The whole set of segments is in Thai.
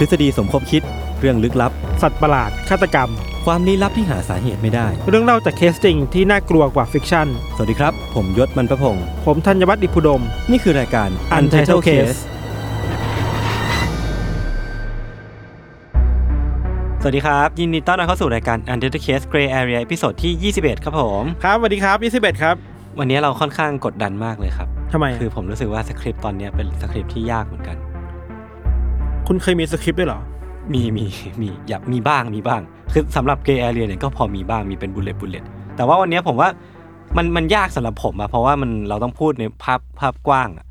ทฤษฎีสมคบคิด เรื่องลึกลับ สัตว์ประหลาด ฆาตกรรม ความลี้ลับที่หาสาเหตุไม่ได้ เรื่องเล่าจากเคสจริงที่น่ากลัวกว่า fiction สวัสดีครับ ผมยชญ์ บรรพพงศ์ผมธัญวัฒน์อิพภูดม นี่คือรายการ Untitled Case สวัสดีครับ ยินดีต้อนรับเข้าสู่รายการ Untitled Case Gray Area ตอนที่ 21 ครับผม ครับสวัสดีครับ21ครับ วันนี้เราค่อนข้างกดดันมากเลยครับ ทำไมคือผมรู้สึกว่าสคริปต์ตอนนี้เป็นสคริปต์ที่ยากเหมือนกัน คุณเคยมีสคริปต์ด้วยเหรอ มีมีมีอยากมีบ้างมีบ้าง คือสำหรับ Gray Area เนี่ยก็พอมีบ้างมีเป็น bullet bullet แต่ว่าวันนี้ผมว่ามันมันยากสำหรับผมอะเพราะว่ามันเราต้องพูดในภาพภาพกว้างอะ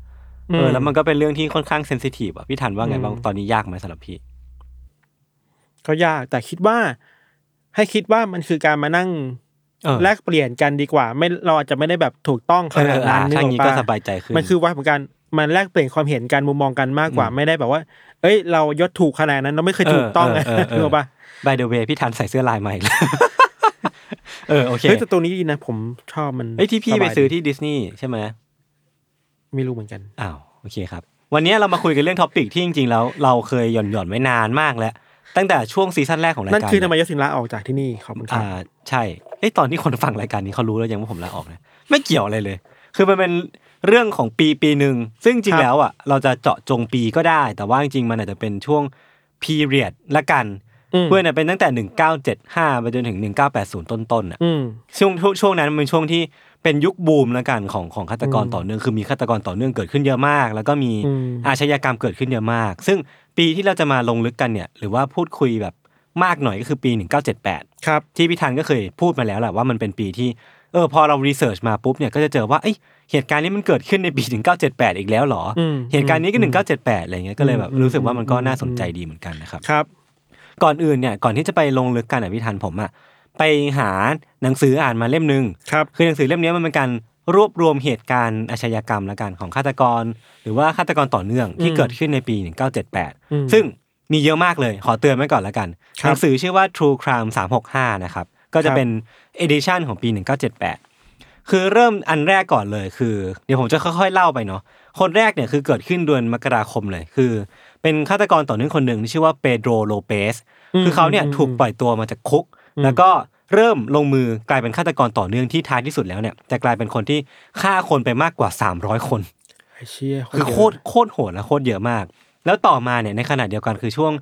เออแล้วมันก็เป็นเรื่องที่ค่อนข้าง sensitive อะพี่ธัญว่าไงบ้างอืมตอนนี้ยากไหมสำหรับพี่ก็ยากแต่คิดว่า ให้คิดว่ามันคือการมานั่งเออแลกเปลี่ยนกันดีกว่า ไม่เราอาจจะไม่ได้แบบถูกต้องขเออนาดอะนั้นนึกถ้าอองี้กก็ปะสบายใจขึ้นมันคือว่าของการ มันแลกเปลี่ยนความเห็นกันมุมมองกันมากกว่าอืมไม่ได้แบบว่า เอ้ย เรายศถูกขนาดนั้นเราไม่เคยถูกต้องเออเออเออนึกออกปะ by the way พี่ทันใส่เสื้อลายใหม่เลยเออโอเคเฮ้ยแต่ตัวนี้ดีนะ ผมชอบมันไอ้ยที่พี่สไปบายซื้อดีที่ดิสนีย์ใช่ไหมไม่รู้เหมือนกันอ้าวโอเคครับ วันนี้เรามาคุยกันเรื่องท็อปิกที่จริงๆแล้วเราเคยหย่อนหย่อนๆไว้นานมากแล้ว ตั้งแต่ช่วงซีซั่นแรกของรายนั่นการคือทำไมยศสินลาออกจากที่นี่ขอบคุณครับอ่าใช่เอ้ยตอนที่คนฟังรายการนี้เขารู้แล้วยังว่าผมลาออกนะไม่เกี่ยวอะไรเลย คือมันเป็น เรื่องของปีปีหนึ่งซึ่งจริคงรับๆแล้วอะเราจะเจาะจงปีก็ได้ แต่ว่าจริงๆมันอาจจะเป็นช่วง period ละกันอืมเพื่อนเนี่ยเป็นตั้งแต่ 1975 ไปจนถึง 1980 ต้นๆอะอืมช่วงช่วงช่วงนั้นมันเป็นช่วงที่เป็นยุคบูมแล้วกันของของฆาตกรอืมต่อเนื่องคือมีฆาตกรต่อเนื่องเกิดขึ้นเยอะมาก แล้วก็มีอืมอาชญากรรมเกิดขึ้นเยอะมาก ซึ่งปีที่เราจะมาลงลึกกันเนี่ย หรือว่าพูดคุยแบบมากหน่อยก็คือปี 1978 ครับ ที่พี่ธันก็เคยพูดมาแล้วแหละว่ามันเป็นปีที่เออพอเรารีเสิร์ชมาปุ๊บเนี่ยก็จะเจอว่าเอ้ย เหตุการณ์นี้มันเกิดขึ้นในปี1978 อีกแล้วเหรออมเหตุการณ์นี้ก็อืม1978 อะไรเงี้ยก็เลยแบบอืมรู้สึกว่ามันก็อืมน่าสนใจดีเหมือนกันนะครับครับ ก่อนอื่นเนี่ยก่อนที่จะไปลงลึกกันอะพี่ทันผมอะไปหาหนังสืออ่านมาเล่มหนึ่งครับคือหนังสือเล่มนี้มันเป็นการรวบรวมเหตุการณ์อาชญากรรมละกันของฆาตกร หรือว่าฆาตกรต่อเนื่องที่อืมเกิดขึ้นในปีอืม1978 ซึ่งมีเยอะมากเลย ขอเตือนไว้ก่อนละกันครับหนังสือชื่อว่า True Crime 365 นะครับ ก็จะครับเป็น edition ของปี 1978 คือเริ่มอันแรกก่อนเลยคือเดี๋ยวผมจะค่อยๆเล่าไปเนาะคนแรกเนี่ยคือเกิดขึ้นเดือนมกราคมเลยคือ เป็นฆาตกรต่อเนื่องคนหนึ่งที่ชื่อว่าเปโดรโลเปสคือเขาเนี่ยถูกปล่อยตัวมาจากคุก แล้วก็เริ่มลงมือกลายเป็นฆาตกรต่อเนื่องที่ท้ายที่สุดแล้วเนี่ยจะกลายเป็นคนที่ฆ่าคนไปมากกว่า 300 คนไอ้เชี่ยคือโคตรโคตรโหดและโคตรเยอะมาก แล้วต่อมาเนี่ยในขณะเดียวกันคือช่วง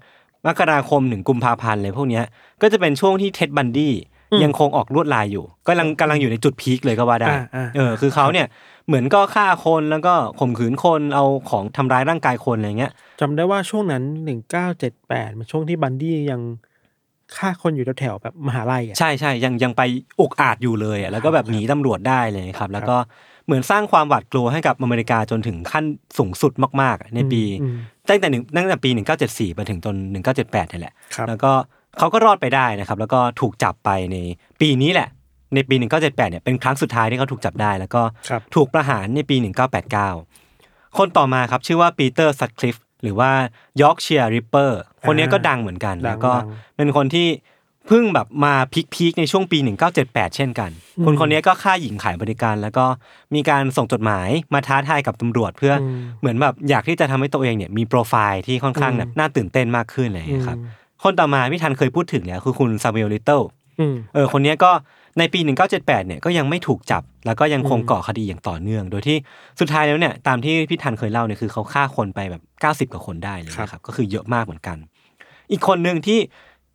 มกราคมถึงกุมภาพันธ์เลยพวกเนี้ยก็จะเป็นช่วงที่เท็ดบันดี้ ยังคงออกลวดลายอยู่กำลังกำลังอยู่ในจุดพีคเลยก็ว่าได้อ่าอ่าเออ คือเขาเนี่ยเหมือนก็ฆ่าคนแล้วก็ข่มขืนคนเอาของทำร้ายร่างกายคนอะไรเงี้ย จำได้ว่าช่วงนั้นหนึ่งเก้าเจ็ดแปดมันช่วงที่บันดี้ยังฆ่าคนอยู่แถวๆแบบมหาลัยอะ ใช่ใช่ยังยังไปอุกอาจอยู่เลยอะแล้วก็แบบหนีตำรวจได้เลยครับ แล้วก็เหมือนสร้างความหวาดกลัวให้กับอเมริกาจนถึงขั้นสูงสุดมากๆอะในปีอืมตั้งแต่หนึ่งตั้งแต่ปี 1974 ไปถึงจน 1978นี่แหละ ครับ แล้วก็ เขาก็รอดไปได้นะครับ แล้วก็ถูกจับไปในปีนี้แหละ ในปี 1978เนี่ยเป็นครั้งสุดท้ายที่เขาถูกจับได้ แล้วก็ครับถูกประหารในปี 1989 คนต่อมาครับชื่อว่าปีเตอร์ซัตคลิฟหรือว่าYorkshire Ripper คนนี้ก็ดังเหมือนกันดังแล้วก็ดังเป็นคนที่เพิ่งแบบมา peak ๆในช่วงปี 1978 เช่นกัน คนคนนี้ก็ฆ่าหญิงขายบริการ แล้วก็มีการส่งจดหมายมาท้าทายกับตำรวจ เพื่ออมเหมือนแบบอยากที่จะทำให้ตัวเองเนี่ยมีโปรไฟล์ที่ค่อนข้างแบบน่าตื่นเต้นมากขึ้นอะไรอย่างเงี้ยครับ คนต่อมาพี่ธัญเคยพูดถึงแล้วคือคุณ Samuel Little อืมเออคนเนี้ยก็ในปี 1978เนี่ยก็ยังไม่ถูกจับ แล้วก็ยังคงก่อคดีอย่างต่อเนื่อง โดยที่สุดท้ายแล้วเนี่ยตามที่พี่ธัญเคยเล่าเนี่ยคือเขาฆ่าคนไปแบบ 90 กว่าคนได้เลยนะครับก็คือเยอะมากเหมือนกัน อีกคนหนึ่งที่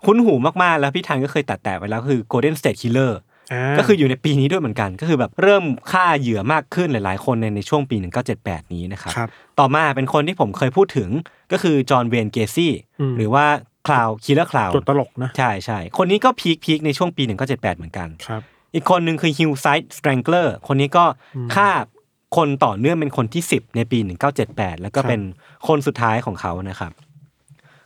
คุ้นหูมากๆแล้วพี่ธัญก็เคยตัดแต่ไปแล้วคือ Golden State Killer อ่าก็คืออยู่ในปีนี้ด้วยเหมือนกัน ก็คือแบบเริ่มฆ่าเหยื่อมากขึ้นหลายๆ คนในในช่วงปี 1978 นี้นะครับครับต่อมาเป็นคนที่ผมเคยพูดถึงก็คือ John Wayne Gacy อืมหรือว่า Clown Killer clown ตัวตลกนะ ใช่ใช่คนนี้ก็ peak peak ในช่วงปี 1978 เหมือนกันครับ อีกคนหนึ่งคือ Hillside Strangler คนนี้ก็ฆ่าคนต่อเนื่องเป็นคนที่ 10 ในปี 1978 แล้วก็ครับเป็นคนสุดท้ายของเขานะครับ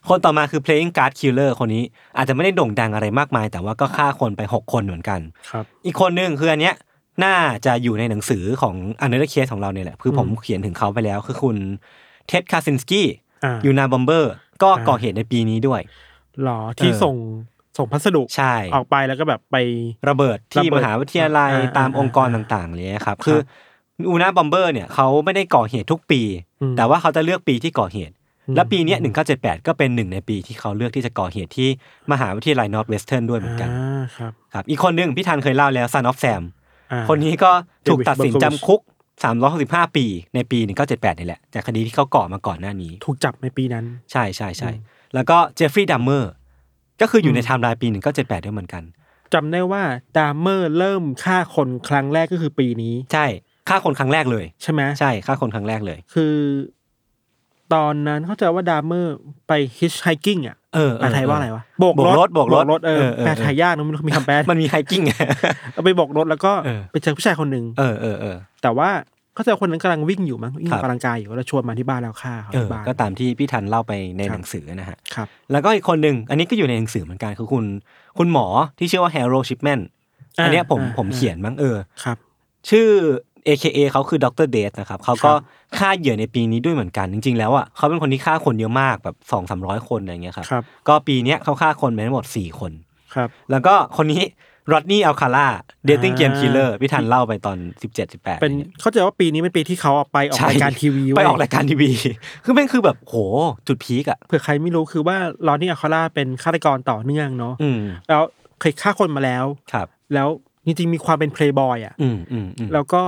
คนต่อมาคือ playing card killer คนนี้อาจจะไม่ได้โด่งดังอะไรมากมาย แต่ว่าก็ฆ่าคนไป 6 คนเหมือนกันครับอีกคนหนึ่งคืออันเนี้ยน่าจะอยู่ในหนังสือของ Untitled Case ของเราเนี่ยแหละคือผมเขียนถึงเขาไปแล้ว คือคุณ Ted Kaczynski อ่า Unabomber ก็อ่าก่อเหตุในปีนี้ด้วยหรอที่เออส่งส่งพัสดุใช่ออกไปแล้วก็แบบไประเบิดที่ระเบิดมหาวิทยาลัยอ่าตามอ่าองค์กรอ่าต่างๆเลยครับ คือ Unabomber เนี่ยเขาไม่ได้ก่อเหตุทุกปีอืมแต่ว่าเขาจะเลือกปีที่ก่อเหตุอืมและปีเนี้ย1978ก็เป็นหนึ่งในปีที่เขาเลือกที่จะก่อเหตุที่มหาวิทยาลัย Northwestern ด้วยเหมือนกันอ่าครับครับอีกคนหนึ่งพี่ธัญเคยเล่าแล้ว Son of Sam อ่าคนนี้ก็ถูกตัดสิน David Berkowitz จำคุก 365 ปีในปี 1978 นี่แหละ จากคดีที่เขาก่อมาก่อนหน้านี้ ถูกจับในปีนั้น ใช่ใช่ใช่แล้วก็เจฟฟรีย์ดัมเมอร์ก็คืออยู่ในไทม์ไลน์ปี 1978 ด้วยเหมือนกันจำได้ว่าดามเมอร์เริ่มฆ่าคนครั้งแรกก็คือปีนี้ ใช่ฆ่าคนครั้งแรกเลย ใช่ไหมใช่ฆ่าคนครั้งแรกเลย คือ ตอนนั้นเข้าใจว่าดามเมอร์ไป hitchhiking อะ เออเออแปลไทยว่าอะไรวะโบกโบกรถโบกรถรถเออเออเออแปลไทยยากนะมันมีคำแปลมันมี hiking เอาไปโบกรถแล้วก็เออไปเจอผู้ชายคนหนึ่งเออเออเออแต่ว่าเข้าใจว่าคนนั้นกำลังวิ่งอยู่มั้งวิ่งครัอบอกกำลังกายอยู่แล้วชวนมาที่บ้านแล้วฆ่าเขาเออที่บ้านก็ตามที่พี่ทันเล่าไปในครับหนังสือนะฮะครับแล้วก็อีกคนหนึ่งอันนี้ก็อยู่ในหนังสือเหมือนกันคือคุณ คุณหมอที่ชื่อว่าแฮร์โรชิปแมนอ่าอันเนี้ยผมอ่าผมอ่าเขียนมั้งเออครับ ชื่อ AKA เขาคือดรเดทนะครับเขาก็ครับฆ่าเหยื่อในปีนี้ด้วยเหมือนกัน จริง ๆ แล้วอะเขาเป็นคนที่ฆ่าคนเยอะมากแบบสองสามร้อยคนอะไรเงี้ยครับครับก็ปีเนี้ยเขาฆ่าคนไปทั้งหมดสี่คนครับแล้วก็คนนี้รอดนี่อัลคาร่า Dating Game อ่า Killer พี่ธันเล่าไปตอนสิบเจ็ดสิบแปดเป็นเข้าใจว่าปีนี้เป็นปีที่เขาออกไปออกรายการทีวีไปเว้ยออกรายการทีวีคือแม่งคือแบบโหจุด peak อะเผื่อใครไม่รู้คือว่ารอดนี่อัลคาร่าเป็นฆาตกรต่อเนื่องเนาะอืมแล้วเคยฆ่าคนมาแล้วครับ แล้วจริงๆมีความเป็นเพลย์บอยอะอืมอืมอืมแล้วก็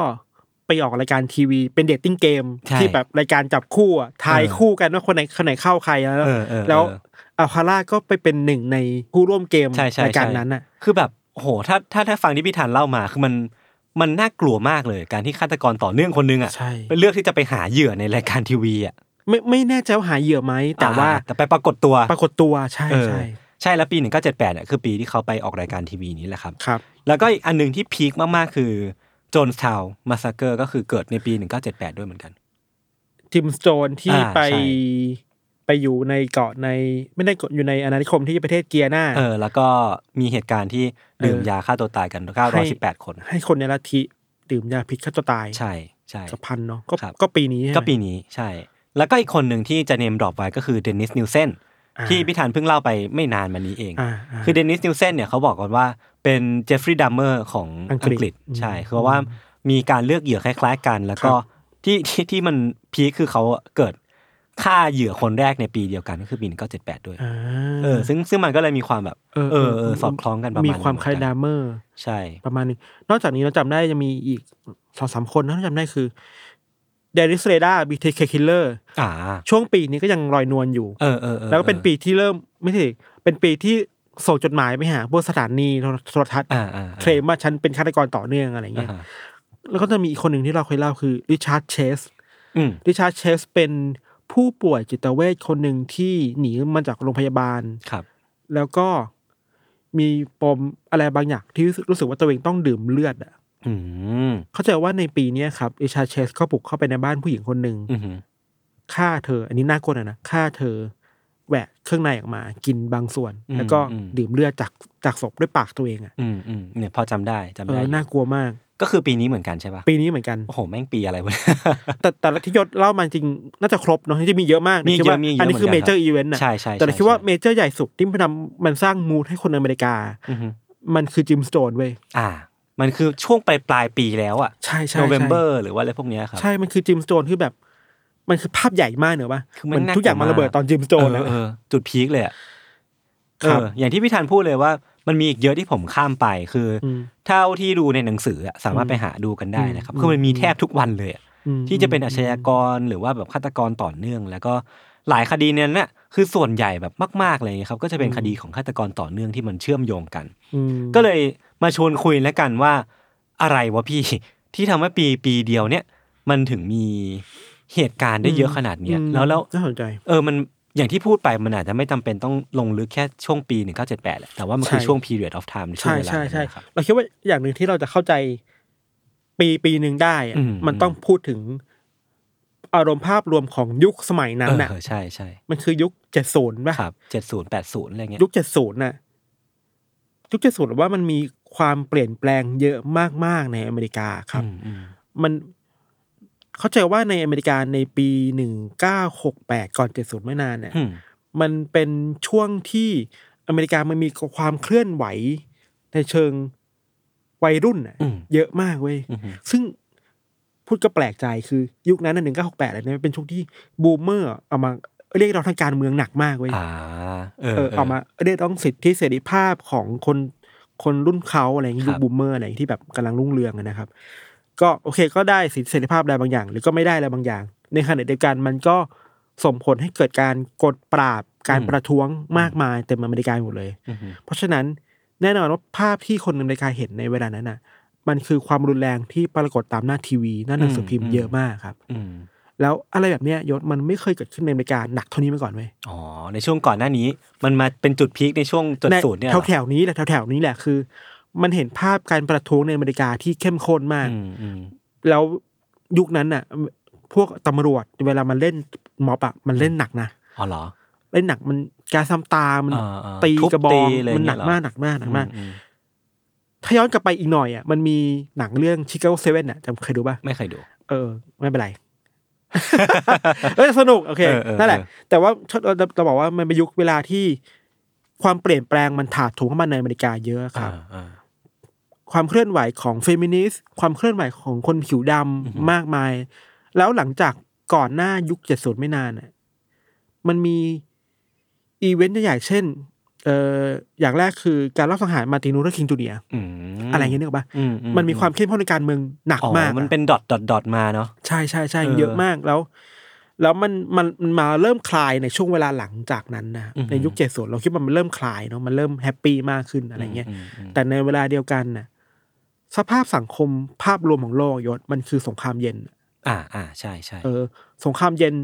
ไปออกรายการทีวี เป็น dating game ใช่ที่แบบรายการจับคู่อะทายเออคู่กันว่าคนไหนคนไหนเข้าใครแล้วเออเออแล้วเอออัลคาร่าก็ไปเป็นหนึ่งในผู้ร่วมเกมใช่ใช่รายการใช่นั้นอะ คือแบบโหถ้าถ้าถ้าฟังที่พี่ทันเล่ามาคือมันมันน่ากลัวมากเลย การที่ฆาตกรต่อเนื่องคนนึงอะใช่ไปเลือกที่จะไปหาเหยื่อในรายการทีวีอะไม่ไม่แน่ใจว่าหาเหยื่อไหมแต่ว่าอ่แต่ไปปรากฏตัวปรากฏตัวใช่เออใช่ใช่แล้วปี1978เนี่ยคือปีที่เขาไปออกรายการทีวีนี้แหละครับครับ แล้วก็อีกอันหนึ่งที่พีคมากๆคือ โจนส์ทาวมาสเกอร์ก็คือเกิดในปี 1978 ด้วยเหมือนกันโจนส์ทาวน์ที่อ่าไปใช่ไปอยู่ในเกาะในไม่ได้อยู่ในอาณานิคมที่ประเทศกายอานาเออ แล้วก็มีเหตุการณ์ที่ดื่มเออยาฆ่าตัวตายกัน918 คน ให้คนในลัทธิดื่มยาพิษฆ่าตัวตาย ใช่ใช่เกือบพันเนาะก็ครับก็ปีนี้ใช่ไหมก็ปีนี้ใช่ แล้วก็อีกคนหนึ่งที่จะ name drop ไว้ก็คือเดนิสนิลเซนอ่า ที่พี่ธันเพิ่งเล่าไปไม่นานมานี้เองอ่าคือเดนิสนิลเซนเนี่ยเขาบอกกันว่าเป็นเจฟฟรีย์ดัมเมอร์ของอัอังงกฤษกฤษอืมใช่คือว่ามีการเลือกเหยื่อคล้าย ๆ กัน แล้วก็ครับที่ที่ที่มัน peak คือเขาเกิดฆ่าเหยื่อคนแรกในปีเดียวกันก็คือปี1978ด้วยอ่าเออ ซึ่งซึ่งมันก็เลยมีความแบบ เออเออเออสอดคล้องกันประมาณมีความหนึ่งคล้ายเหมือนกันดามเมอร์ ใช่ ประมาณนึงนอกจากนี้เราจำได้ยังมีอีกสองสามคนนะที่จำได้คือ เดนิสเรเดอร์ BTK Killer อ่าช่วงปีนี้ก็ยังลอยนวลอยู่เออเออออแล้วก็เป็นปีที่เริ่มไม่ใช่เป็นปีที่ส่งจดหมายไปหาพวกสถานีโทรทัศน์อ่าอ่าเคลมว่าฉันเป็นฆาตกรต่อเนื่องอะไรอ่าเงี้ยฮะแล้วก็จะมีอีกคนหนึ่งที่เราเคยเล่าคือริชาร์ดเชสอืมริชาร์ดเชสเป็นผู้ป่วยจิตเวชคนหนึ่งที่หนีมาจากโรงพยาบาลครับ แล้วก็มีปมอะไรบางอย่างที่รู้สึกว่าตัวเองต้องดื่มเลือดอะ อืม เข้าใจว่าในปีเนี้ยครับริชาร์ดเชสก็บุกเข้าไปในบ้านผู้หญิงคนหนึ่งอืมฆ่าเธอ อันนี้น่ากลัวหน่อยนะฆ่าเธอแหวกเครื่องในออกมา กินบางส่วน แล้วก็ดื่มเลือดจากจากศพด้วยปากตัวเองอะอืมอืมเนี่ยพอจำได้จำได้เออน่ากลัวมาก ก็คือปีนี้เหมือนกันใช่ปะปีนี้เหมือนกัน โอ้โหแม่งปีอะไรวะ แต่แต่ละที่ยศเล่ามาจริงน่าจะครบเนาะที่มีเยอะมากมีคิดว่าเยอะมีเยอะอันนี้คือเหมือนกัน major event นะใช่ใช่แต่เราใช่คิดว่าใช่ major ใหญ่สุดที่มันทำมันสร้าง mood ให้คนอเมริกา อือฮึมันคือโจนส์ทาวน์เว้ยอ่า มันคือช่วงปลายปลายปีแล้วอะใช่ใช่ใช่ November หรือว่าอะไรพวกเนี้ยครับใช่มันคือจิมสโตนที่แบบ มันคือภาพใหญ่มากเนอะปะคือมันเหมือนน่าทุกอย่างกลัวมันระเบิดมากตอนจิมสโตนเอนะอเออจุดพีคเลยอะเอครับออย่างที่พี่ธันพูดเลยว่ามันมีอีกเยอะที่ผมข้ามไปคืออมเท่าที่ดูในหนังสืออะสามารถไปหาดูกันได้นะครับ คือมันมีแทบทุกวันเลยอะอืมที่จะเป็นอาชญากรหรือว่าแบบฆาตกรต่อเนื่อง แล้วก็หลายคดีเนี่ยน่ะคือส่วนใหญ่แบบมากๆเลยครับ ก็จะเป็นคดีของฆาตกรต่อเนื่องที่มันเชื่อมโยงกันอืมก็เลย มาชวนคุยแล้วกันว่าอะไรวะพี่ที่ทำให้ปีปีเดียวเนี่ย มันถึงมีเหตุการณ์ได้เยอะขนาดเนี้ยอืมแล้วแล้วน่าสนใจ เออมันอย่างที่พูดไปมันอาจจะไม่จำเป็นต้องลงลึกแค่ช่วงปีหนึ่งเก้าเจ็ดแปดแหละแต่ว่ามันคือใช่ช่วง period of time ในช่วงใช่เวลาใช่นั้นใช่นะครับเราคิดว่าอย่างหนึ่งที่เราจะเข้าใจปีปีหนึ่งได้อะอืมมันต้องพูดถึงอารมณ์ภาพรวมของยุคสมัยนั้นน่ะเออใช่ใช่มันคือยุคเจ็ดศูนย์ป่ะครับเจ็ดศูนย์แปดศูนย์อะไรเงี้ยยุคเจ็ดศูนย์น่ะยุคเจ็ดศูนย์ว่ามันมี ความเปลี่ยนแปลงเยอะมากๆในอเมริกาครับอืมอืมมันเข้าใจว่าในอเมริกาในปีหนึ่งเก้าหกแปดก่อนเจ็ดศูนย์ไม่นานเนี่ยอืมมันเป็นช่วงที่อเมริกามันมีความเคลื่อนไหวในเชิงวัยรุ่นน่ะอืมเยอะมากเว้ยอืมซึ่งพูดก็แปลกใจคือยุคนั้นหนึ่งเก้าหกแปดอะไรเนี่ยเป็นช่วงที่บูมเมอร์เอามาเรียกร้องทางการเมืองหนักมากเว้ยอ่าเออเออเอามาเรียกร้องสิทธิเสรีภาพของคน คนรุ่นเขาอะไรอย่างงี้ครับยุค boomer อะไรที่แบบกำลังรุ่งเรืองอะนะครับ ก็โอเคก็ได้สิทธิเสรีภาพอะไรบางอย่าง หรือก็ไม่ได้อะไรบางอย่าง ในขณะเดียวกันมันก็ส่งผลให้เกิดการกดปราบการประท้วงมากมายเต็มอเมริกาหมดเลยอืมเพราะฉะนั้นแน่นอนว่าภาพที่คนอเมริกาเห็นในเวลานั้นน่ะ มันคือความรุนแรงที่ปรากฏตามหน้าทีวีหน้าหนังสือพิมพ์เยอะมากครับอืม แล้วอะไรแบบเนี้ยยศมันไม่เคยเกิดขึ้นในอเมริกาหนักเท่านี้มาก่อนเว้ยอ๋อในช่วงก่อนหน้านี้ มันมาเป็นจุดพีคในช่วงจุดศูนย์เนี่ยเหรอแถวๆนี้แหละแถวๆนี้แหละคือ มันเห็นภาพการประท้วงในอเมริกาที่เข้มข้นมากอืมอืมแล้วยุคนั้นน่ะ พวกตำรวจเวลามันเล่นม็อบอะมันเล่นหนักนะอ๋อเหรอเล่นหนักมันการซ้ำตา มันอ่าอ่าตีทุบกระบอตีงอะไรมันหนักเงี้ยเหรอมากหนักมากหนักมากอืมถ้าย้อนกลับไปอีกหน่อยอะมันมีหนังเรื่อง Chicago Seven อะจำเคยดูป่ะไม่เคยดู เออ ไม่เป็นไร เออสนุกโอเคเออเออนั่นแหละเออแต่ว่าเราเราบอกว่ามันเป็นยุคเวลาที่ความเปลี่ยนแปลงมันถาโถมเข้ามาในอเมริกาเยอะครับอ่าอ่าความเคลื่อนไหวของเฟมินิสต์ความเคลื่อนไหวของคนผิวดำมากมาย แล้วหลังจากก่อนหน้ายุคเจ็ดศูนย์ไม่นานน่ะมันมีอีเวนต์ใหญ่ๆเช่น เอ่ออย่างแรกคือการลอบสังหารมาร์ตินลูเทอร์คิงจูเนียร์อืมอะไรเงี้ยนึกออกปะอืมันมีความเข้มข้นในการเมืองหนักอ๋อมากมันอะเป็น dot dot dot มาเนาะใช่ใช่ใช่เออเยอะมากแล้ว แล้วมันมันมันมาเริ่มคลายในช่วงเวลาหลังจากนั้นนะอือฮึในยุคเจ็ดศูนย์เราคิดว่ามันเริ่มคลายเนาะมันเริ่ม happy มากขึ้นอะไรเงี้ยอืมอืมแต่ในเวลาเดียวกันน่ะสภาพสังคมภาพรวมของโลกยศมันคือสงครามเย็น อ่าอ่าใช่ใช่เออ สงครามเย็น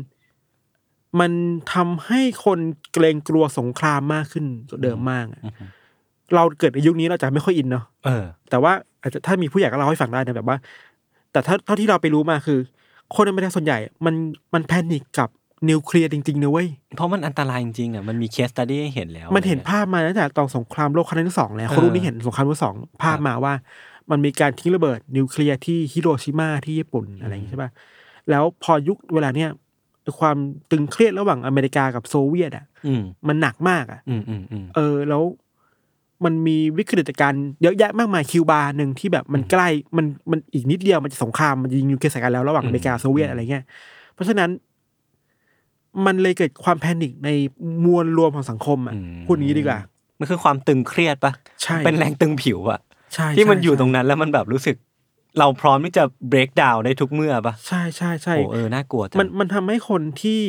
มันทำให้คนเกรงกลัวสงครามมากขึ้นกว่าเดิมมากอะเราเกิดในยุคนี้เราจะไม่ค่อย in เนาะเออแต่ว่าอาจจะถ้ามีผู้ใหญ่ก็เล่าให้ฟังได้นะแบบว่า แต่ถ้าเท่าที่เราไปรู้มาคือ คนในประเทศส่วนใหญ่ มันมัน panic กับนิวเคลียร์จริงๆนะเว้ย เพราะมันอันตรายจริงๆอะมันมี case study ให้เห็นแล้ว มันเห็นอะไรงี้ยภาพมาตั้งแต่ตอนสงครามโลกครั้งที่สองแล้วเออคนรุ่นนี้เห็นสงครามโลกสองภาพครับมาว่า มันมีการทิ้งระเบิดนิวเคลียร์ที่ฮิโรชิมาที่ญี่ปุ่นอะไรอย่างงี้ใช่ป่ะแล้วพอยุคเวลาเนี้ย ความตึงเครียดระหว่างอเมริกากับโซเวียตอะอืมมันหนักมากอะอืมอืมอืมเออแล้วมันมีวิกฤตการณ์เยอะแยะมากมายคิวบาหนึ่งที่แบบมันใกล้มันมันอีกนิดเดียวมันจะสงครามมันจะยิงนิวเคลียร์ใส่กันแล้วระหว่างอเมริกาโซเวียตอะไรเงี้ย เพราะฉะนั้น มันเลยเกิดความแพนิคในมวลรวมของสังคมอะพูดอย่างนี้ดีกว่ามันคือความตึงเครียดปะใช่เป็นแรงตึงผิวอะใช่ที่มันอยู่ใช่ตรงนั้นแล้วมันแบบรู้สึก เราพร้อมที่จะ break down ได้ทุกเมื่อปะใช่ใช่ใช่โอ้เออน่ากลัวจังมันมันทำให้คนที่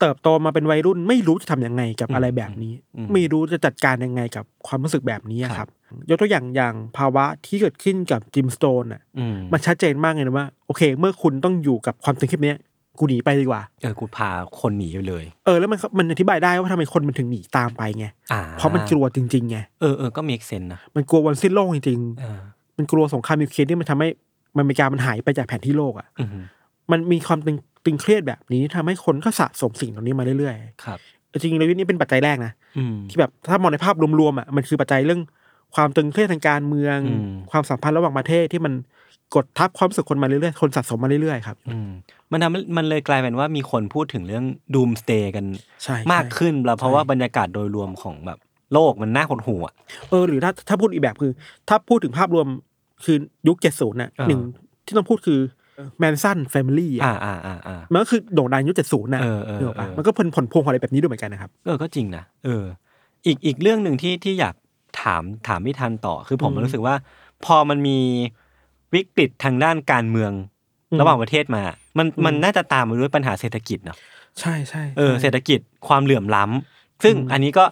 เติบโตมาเป็นวัยรุ่น ไม่รู้จะทำยังไงกับอะไรแบบนี้ ไม่รู้จะจัดการยังไงกับความรู้สึกแบบนี้อะครับ ยกตัวอย่างอย่างภาวะที่เกิดขึ้นกับจิมสโตนอะอืมมันชัดเจนมากเลยนะว่า โอเค เมื่อคุณต้องอยู่กับความตึงเครียดเนี้ยกูหนีไปดีกว่าเออกูพาคนหนีไปเลย เออแล้วมันมันอธิบายได้ว่าทำไมคนมันถึงหนีตามไปไงอ่าเพราะมันกลัวจริงๆไงเออเออก็มีเซนนะมันกลัววันสิ้นโลกจริงเออๆ มันกลัวสงครามนิวเคลียร์ที่มันทำให้อเมริกามันหายไปจากแผนที่โลกอะอืมมันมีความตึงตึงเครียดแบบนี้ทำให้คนก็สะสมสิ่งเหล่านี้มาเรื่อยครับๆจริงๆเลยนี่เป็นปัจจัยแรกนะอืมที่แบบถ้ามองในภาพรวมๆอะมันคือปัจจัยเรื่องความตึงเครียดทางการเมืองอืมความสัมพันธ์ระหว่างประเทศที่มันกดทับความรู้สึกคนมาเรื่อยๆ คนสะสมมาเรื่อยๆครับอืมมันทำให้มันเลยกลายเป็นว่ามีคนพูดถึงเรื่องdoomsday กันใช่มากใช่ขึ้นแล้วเพราะว่าบรรยากาศโดยรวมของแบบ โลกมันน่าหดหู่อะเออหรือถ้าถ้าพูดอีกแบบคือ ถ้าพูดถึงภาพรวมคือยุคเจ็ดศูนย์น่ะอ่าหนึ่งที่ต้องพูดคือ Manson Family อ่าอ่าอ่าอ่ามันก็คือโด่งดังยุคเจ็ดศูนย์น่ะเออเออนึกออกปะเออมันก็ผลผลพวงของอะไรแบบนี้ด้วยเหมือนกันนะครับเออก็จริงนะเออ อีกอีกเรื่องหนึ่งที่ที่อยากถามถามพี่ธันต่อ คือผมอืมรู้สึกว่า พอมันมีวิกฤตทางด้านการเมืองอืมระหว่างประเทศมา มันอืมมันน่าจะตามมาด้วยปัญหาเศรษฐกิจเนาะใช่ใช่เออใช่เศรษฐกิจความเหลื่อมล้ำซึ่งอืมอันนี้ก็